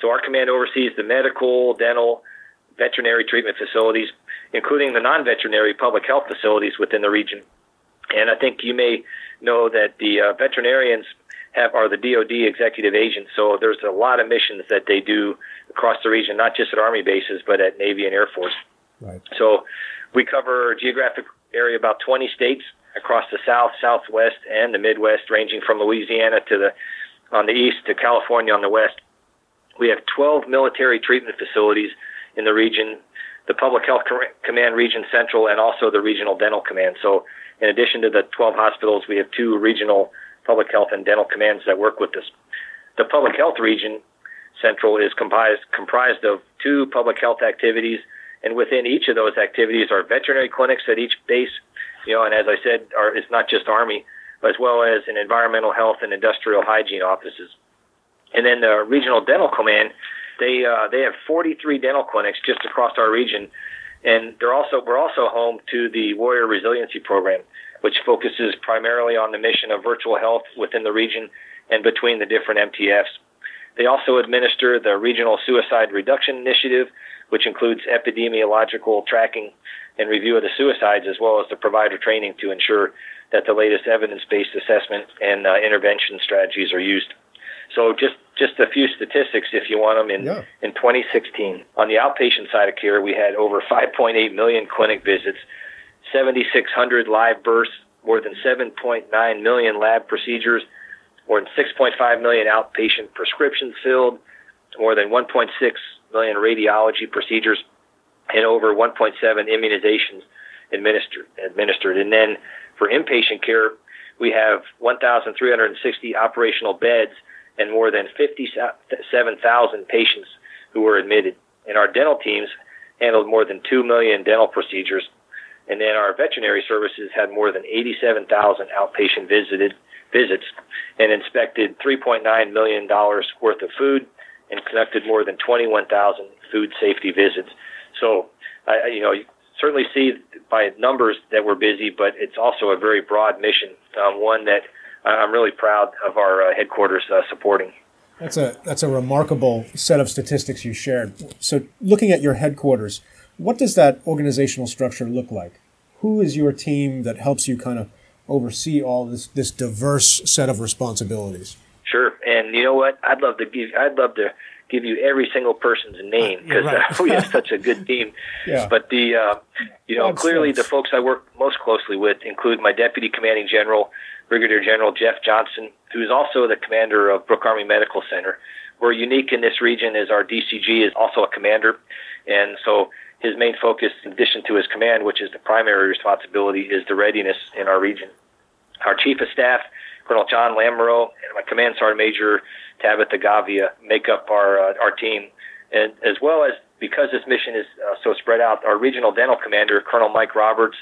So our command oversees the medical, dental, veterinary treatment facilities, including the non-veterinary public health facilities within the region. And I think you may know that the uh, veterinarians have are the DoD executive agents. So there's a lot of missions that they do across the region, not just at Army bases, but at Navy and Air Force. Right. So we cover geographic area about 20 states across the South, Southwest, and the Midwest, ranging from Louisiana to the on the east to California on the west. We have 12 military treatment facilities in the region, the Public Health Command Region Central, and also the Regional Dental Command. So, in addition to the 12 hospitals, we have two regional public health and dental commands that work with us. The Public Health Region Central is comprised comprised of two public health activities, and within each of those activities are veterinary clinics at each base. You know, and as I said, are, it's not just Army, as well as an environmental health and industrial hygiene offices. And then the Regional Dental Command they uh, they have 43 dental clinics just across our region, and they're also we're also home to the Warrior Resiliency Program, which focuses primarily on the mission of virtual health within the region and between the different MTFs. They also administer the Regional Suicide Reduction Initiative, which includes epidemiological tracking and review of the suicides, as well as the provider training to ensure that the latest evidence-based assessment and uh, intervention strategies are used. So just just a few statistics if you want them. In yeah. in 2016, on the outpatient side of care, we had over 5.8 million clinic visits, 7,600 live births, more than 7.9 million lab procedures, more than 6.5 million outpatient prescriptions filled, more than 1.6 million radiology procedures, and over 1.7 immunizations administered. Administered, and then for inpatient care, we have 1,360 operational beds and more than 57,000 patients who were admitted. And our dental teams handled more than 2 million dental procedures. And then our veterinary services had more than 87,000 outpatient visited visits and inspected $3.9 million worth of food and conducted more than 21,000 food safety visits. So, I, you know, you certainly see by numbers that we're busy, but it's also a very broad mission, um, one that I'm really proud of our uh, headquarters uh, supporting. That's a that's a remarkable set of statistics you shared. So, looking at your headquarters, what does that organizational structure look like? Who is your team that helps you kind of oversee all this this diverse set of responsibilities? Sure, and you know what? I'd love to give I'd love to give you every single person's name because right. uh, [laughs] we have such a good team. [laughs] Yeah. But the uh, you know clearly the folks I work most closely with include my deputy commanding general Brigadier General Jeff Johnson, who is also the commander of Brooke Army Medical Center. We're unique in this region as our DCG is also a commander, and so his main focus, in addition to his command, which is the primary responsibility, is the readiness in our region. Our Chief of Staff, Colonel John Lamoureux, and my Command Sergeant Major Tabitha Gavia make up our uh, our team, and as well as because this mission is uh, so spread out, our Regional Dental Commander, Colonel Mike Roberts,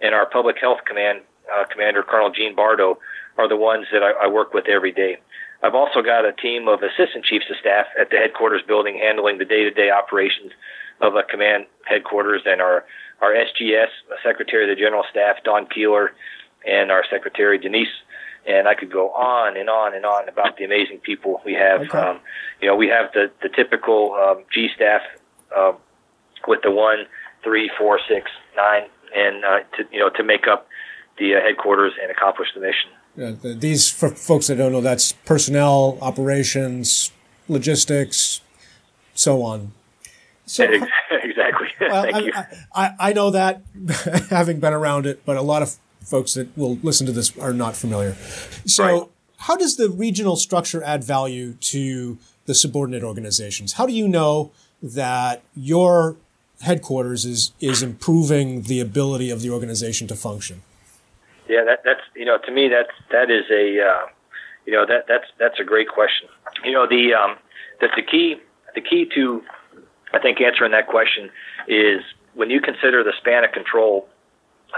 and our Public Health Command uh, Commander Colonel Gene Bardo are the ones that I, I work with every day. I've also got a team of assistant chiefs of staff at the headquarters building handling the day-to-day operations of a command headquarters and our, our SGS, Secretary of the General Staff, Don Keeler, and our Secretary, Denise. And I could go on and on and on about the amazing people we have. Okay. Um, you know, we have the, the typical um, G staff uh, with the one, three, four, six, nine, and uh, to you know to make up the uh, headquarters and accomplish the mission. Yeah, the, these, for folks that don't know, that's personnel, operations, logistics, so on. So, [laughs] exactly. [laughs] Well, Thank I, you. I, I know that, [laughs] having been around it, but a lot of folks that will listen to this are not familiar. So, right. how does the regional structure add value to the subordinate organizations? How do you know that your headquarters is is improving the ability of the organization to function? Yeah, that, that's you know to me that's that is a uh, you know that that's that's a great question. You know the um, that the key the key to I think answering that question is when you consider the span of control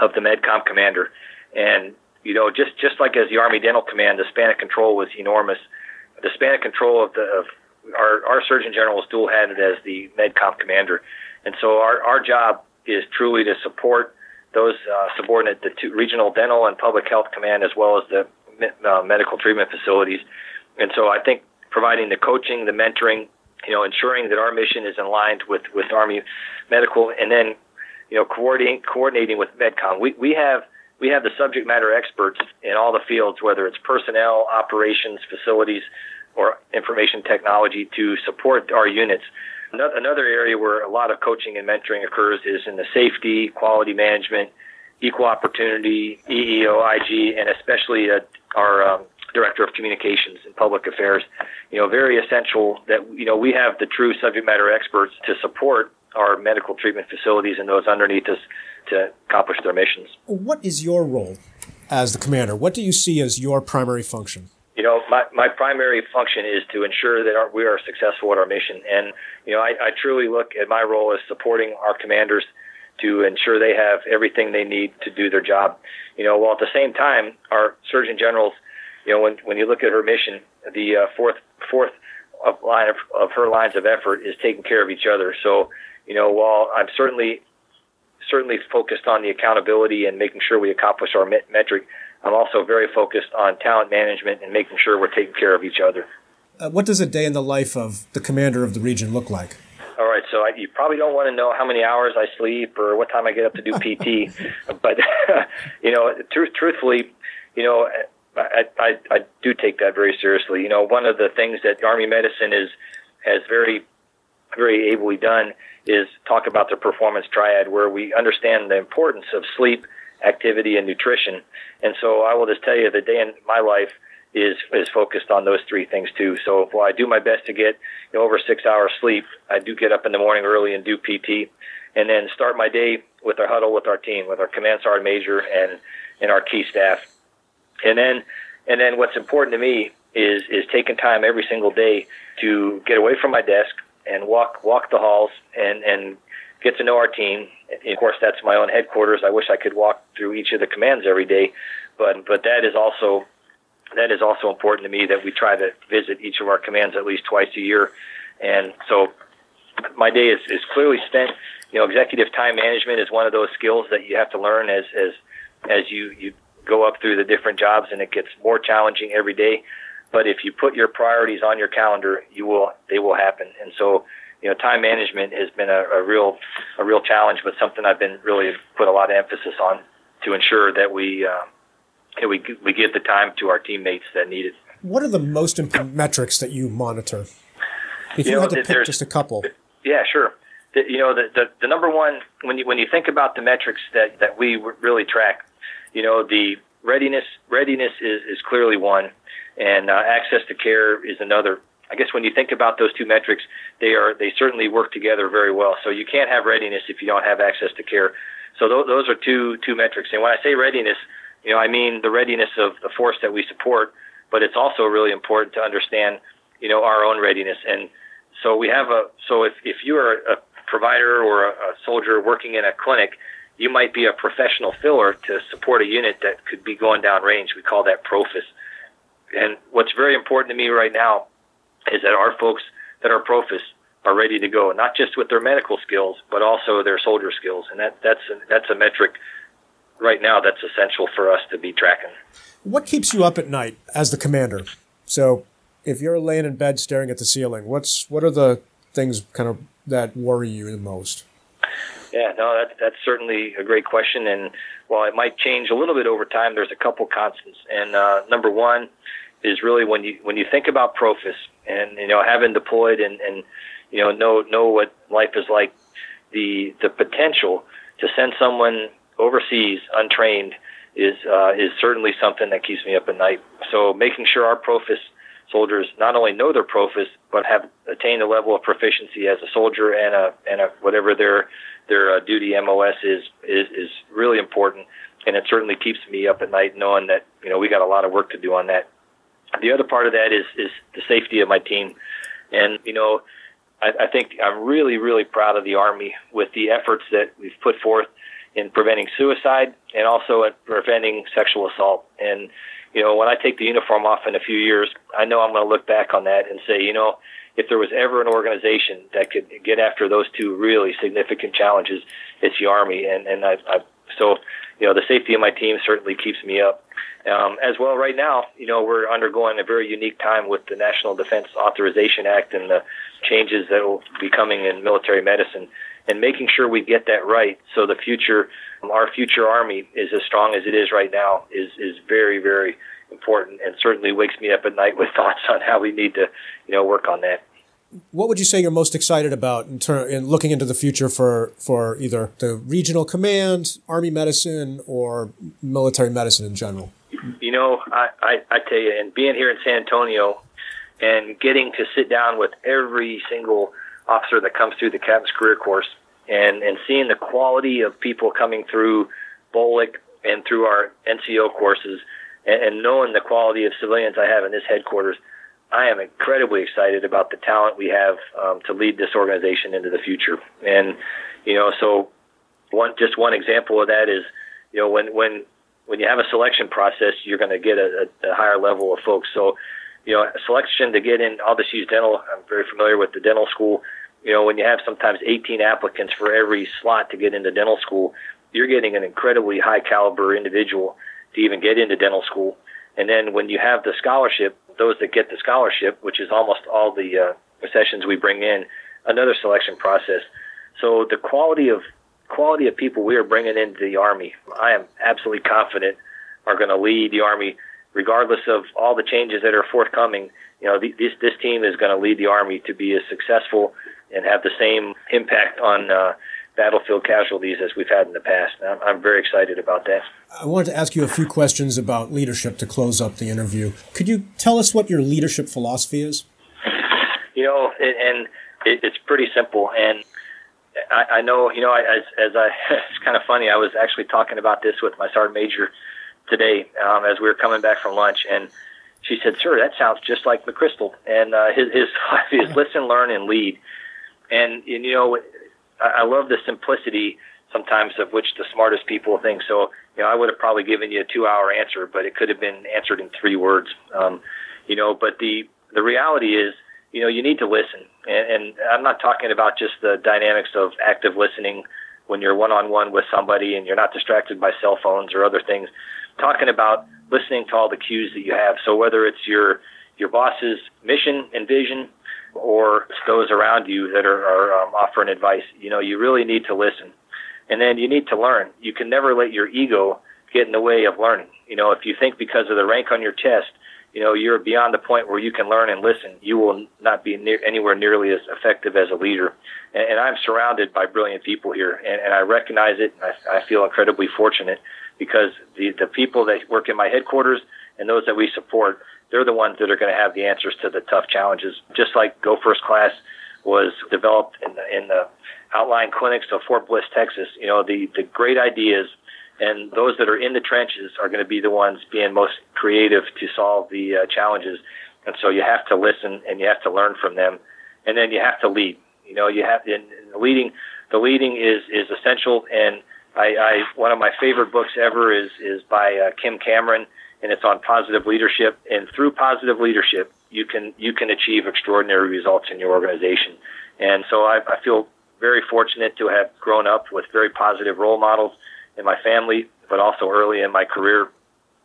of the MedCom commander, and you know, just just like as the Army Dental Command, the span of control was enormous. The span of control of the of our our Surgeon General was dual-handed as the MedCom commander, and so our our job is truly to support those uh, subordinate the two, regional dental and public health command as well as the uh, medical treatment facilities. And so I think providing the coaching, the mentoring, you know, ensuring that our mission is aligned with, with Army Medical, and then, you know, coordinating coordinating with MedCom. We we have we have the subject matter experts in all the fields, whether it's personnel, operations, facilities, or information technology, to support our units. Another area where a lot of coaching and mentoring occurs is in the safety, quality management, equal opportunity, EEOIG, and especially uh, our um, director of communications and public affairs. You know, very essential that you know we have the true subject matter experts to support our medical treatment facilities and those underneath us to accomplish their missions. What is your role as the commander? What do you see as your primary function? You know, my, my primary function is to ensure that our, we are successful at our mission. And, you know, I, I truly look at my role as supporting our commanders to ensure they have everything they need to do their job. You know, while at the same time, our Surgeon Generals, you know, when, when you look at her mission, the uh, fourth, fourth of line of, of her lines of effort is taking care of each other. So, you know, while I'm certainly certainly focused on the accountability and making sure we accomplish our met- metric, I'm also very focused on talent management and making sure we're taking care of each other. Uh, what does a day in the life of the commander of the region look like? All right, so I, you probably don't want to know how many hours I sleep or what time I get up to do PT, [laughs] but [laughs] you know, tr- truthfully, you know, I, I, I do take that very seriously. You know, one of the things that Army medicine is has very, very ably done is talk about the performance triad, where we understand the importance of sleep, activity, and nutrition. And so I will just tell you, the day in my life is is focused on those three things too. So while I do my best to get you know, over six hours sleep, I do get up in the morning early and do PT, and then start my day with our huddle with our team, with our command sergeant major and and our key staff, and then and then what's important to me is is taking time every single day to get away from my desk and walk walk the halls and and get to know our team. Of course, that's my own headquarters. I wish I could walk through each of the commands every day, but but that is also that is also important to me that we try to visit each of our commands at least twice a year. And so my day is, is clearly spent. You know, executive time management is one of those skills that you have to learn as as as you you go up through the different jobs, and it gets more challenging every day. But if you put your priorities on your calendar, you will they will happen. And so, you know, time management has been a, a real a real challenge, but something I've been really put a lot of emphasis on to ensure that we uh, that we we give the time to our teammates that need it. What are the most important metrics that you monitor? If you, you know, had to pick just a couple. Yeah, sure. The, you know, the, the the number one when you when you think about the metrics that that we really track, you know, the readiness readiness is is clearly one and uh, access to care is another. I guess when you think about those two metrics, they are they certainly work together very well. So you can't have readiness if you don't have access to care. So th- those are two two metrics. And when I say readiness, you know, I mean the readiness of the force that we support, but it's also really important to understand, you know, our own readiness. And so we have a so if if you are a provider or a, a soldier working in a clinic, you might be a professional filler to support a unit that could be going down range. We call that PROFIS. And what's very important to me right now is that our folks that are profis are ready to go, not just with their medical skills, but also their soldier skills. And that, that's, a, that's a metric right now that's essential for us to be tracking. What keeps you up at night as the commander? So if you're laying in bed staring at the ceiling, what's, what are the things kind of that worry you the most? Yeah, no, that's that's certainly a great question, and while it might change a little bit over time, there's a couple constants. And uh, number one is really when you when you think about Profis and you know having deployed and and you know know know what life is like, the the potential to send someone overseas untrained is uh, is certainly something that keeps me up at night. So making sure our Profis soldiers not only know their Profis but have attained a level of proficiency as a soldier and a and a whatever their their uh, duty MOS is is is really important. And it certainly keeps me up at night knowing that you know we got a lot of work to do on that the other part of that is is the safety of my team, and you know, I, I think I'm really, really proud of the Army with the efforts that we've put forth in preventing suicide and also at preventing sexual assault. And, you know, when I take the uniform off in a few years, I know I'm going to look back on that and say, you know, if there was ever an organization that could get after those two really significant challenges, it's the Army. And, and I, I so, you know, the safety of my team certainly keeps me up. Um, as well, right now, you know, we're undergoing a very unique time with the National Defense Authorization Act and the changes that will be coming in military medicine and making sure we get that right so the future, our future Army is as strong as it is right now is, is very, very important and certainly wakes me up at night [laughs] with thoughts on how we need to, you know, work on that. What would you say you're most excited about in, ter- in looking into the future for, for either the regional command, Army medicine, or military medicine in general? You know, I, I, I tell you, and being here in San Antonio and getting to sit down with every single officer that comes through the captain's career course and, and seeing the quality of people coming through BOLC and through our NCO courses and, and knowing the quality of civilians I have in this headquarters, I am incredibly excited about the talent we have um, to lead this organization into the future. And, you know, so one, just one example of that is, you know, when, when, when you have a selection process, you're going to get a, a, a higher level of folks. So, you know, selection to get in, I'll just use dental. I'm very familiar with the dental school. You know, when you have sometimes 18 applicants for every slot to get into dental school, you're getting an incredibly high caliber individual to even get into dental school. And then when you have the scholarship, those that get the scholarship, which is almost all the uh, sessions we bring in, another selection process. So the quality of quality of people we are bringing into the Army, I am absolutely confident are going to lead the Army, regardless of all the changes that are forthcoming. You know, this this team is going to lead the Army to be as successful and have the same impact on uh, battlefield casualties as we've had in the past. I'm, I'm very excited about that. I wanted to ask you a few questions about leadership to close up the interview. Could you tell us what your leadership philosophy is? You know, and it, it's pretty simple. And I, I know, you know, as, as I, [laughs] it's kind of funny. I was actually talking about this with my sergeant major today um, as we were coming back from lunch, and she said, "Sir, that sounds just like McChrystal." And uh, his his [laughs] his listen, learn, and lead. And, and you know, I love the simplicity sometimes of which the smartest people think. So, you know, I would have probably given you a two hour answer, but it could have been answered in three words. Um, you know, but the, the reality is, you know, you need to listen. And, and I'm not talking about just the dynamics of active listening when you're one on one with somebody and you're not distracted by cell phones or other things. I'm talking about listening to all the cues that you have. So whether it's your, your boss's mission and vision, or those around you that are, are um, offering advice. You know, you really need to listen. And then you need to learn. You can never let your ego get in the way of learning. You know, if you think because of the rank on your chest, you know, you're beyond the point where you can learn and listen, you will not be near, anywhere nearly as effective as a leader. And, and I'm surrounded by brilliant people here, and, and I recognize it. And I, I feel incredibly fortunate because the, the people that work in my headquarters and those that we support they're the ones that are going to have the answers to the tough challenges. Just like Go First Class was developed in the, in the outlying clinics of Fort Bliss, Texas. You know, the, the great ideas and those that are in the trenches are going to be the ones being most creative to solve the uh, challenges. And so you have to listen and you have to learn from them, and then you have to lead. You know, you have in the leading. The leading is is essential, and I, I one of my favorite books ever is is by uh, Kim Cameron and it's on positive leadership. And through positive leadership, you can you can achieve extraordinary results in your organization. And so I, I feel very fortunate to have grown up with very positive role models in my family, but also early in my career,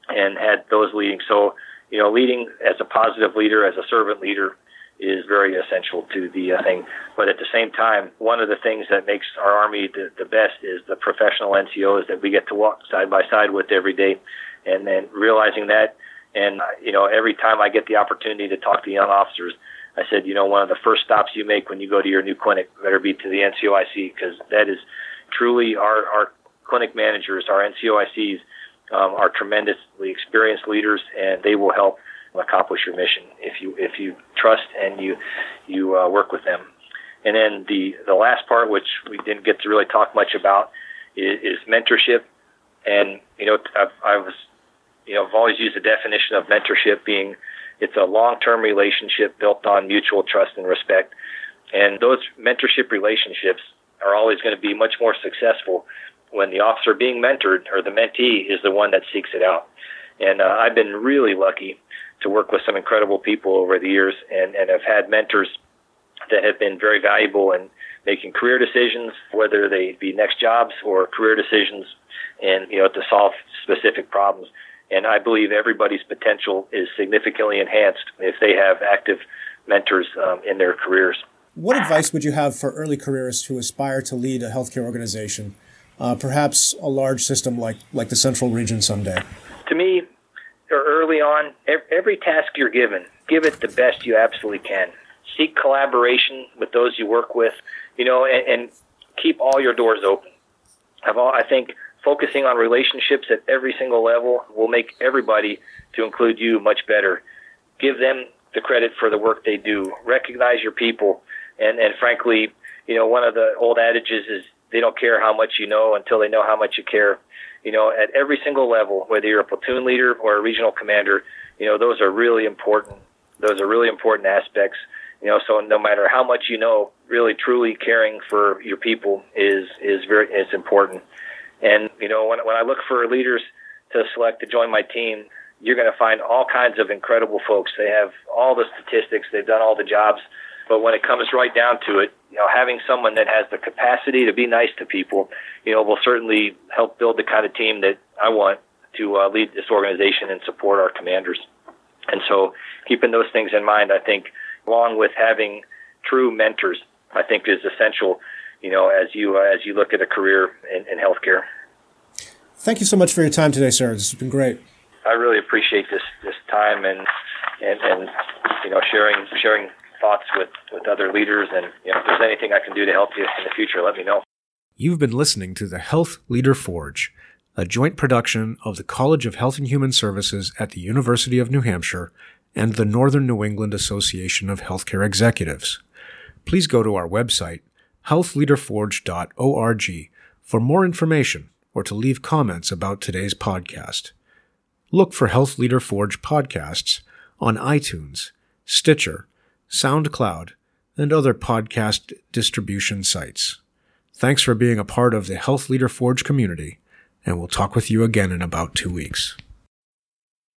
and had those leading. So you know, leading as a positive leader, as a servant leader, is very essential to the uh, thing. But at the same time, one of the things that makes our Army the, the best is the professional NCOs that we get to walk side by side with every day and then realizing that. And you know, every time I get the opportunity to talk to young officers, I said, you know, one of the first stops you make when you go to your new clinic better be to the NCOIC because that is truly our our clinic managers, our NCOICs, um, are tremendously experienced leaders, and they will help accomplish your mission if you if you trust and you you uh, work with them. And then the the last part, which we didn't get to really talk much about, is, is mentorship. And you know, I, I was you know, I've always used the definition of mentorship being it's a long-term relationship built on mutual trust and respect. And those mentorship relationships are always going to be much more successful when the officer being mentored or the mentee is the one that seeks it out. And uh, I've been really lucky to work with some incredible people over the years and, and have had mentors that have been very valuable in making career decisions, whether they be next jobs or career decisions, and you know to solve specific problems. And I believe everybody's potential is significantly enhanced if they have active mentors um, in their careers. What advice would you have for early careerists who aspire to lead a healthcare organization, uh, perhaps a large system like, like the Central Region someday? To me, early on, every task you're given, give it the best you absolutely can. Seek collaboration with those you work with, you know, and, and keep all your doors open. I've all, I think focusing on relationships at every single level will make everybody, to include you, much better. Give them the credit for the work they do. Recognize your people and and frankly, you know, one of the old adages is they don't care how much you know until they know how much you care. You know, at every single level, whether you're a platoon leader or a regional commander, you know, those are really important. Those are really important aspects. You know, so no matter how much you know, really truly caring for your people is is very is important. And you know, when when I look for leaders to select to join my team, you're going to find all kinds of incredible folks. They have all the statistics. They've done all the jobs but when it comes right down to it, you know, having someone that has the capacity to be nice to people, you know, will certainly help build the kind of team that I want to uh, lead this organization and support our commanders. And so, keeping those things in mind, I think, along with having true mentors, I think is essential. You know, as you uh, as you look at a career in, in healthcare. Thank you so much for your time today, sir. This has been great. I really appreciate this this time and and and you know sharing sharing thoughts with, with other leaders. And you know, if there's anything I can do to help you in the future, let me know. You've been listening to the Health Leader Forge, a joint production of the College of Health and Human Services at the University of New Hampshire and the Northern New England Association of Healthcare Executives. Please go to our website, healthleaderforge.org, for more information or to leave comments about today's podcast. Look for Health Leader Forge podcasts on iTunes, Stitcher, SoundCloud, and other podcast distribution sites. Thanks for being a part of the Health Leader Forge community, and we'll talk with you again in about two weeks.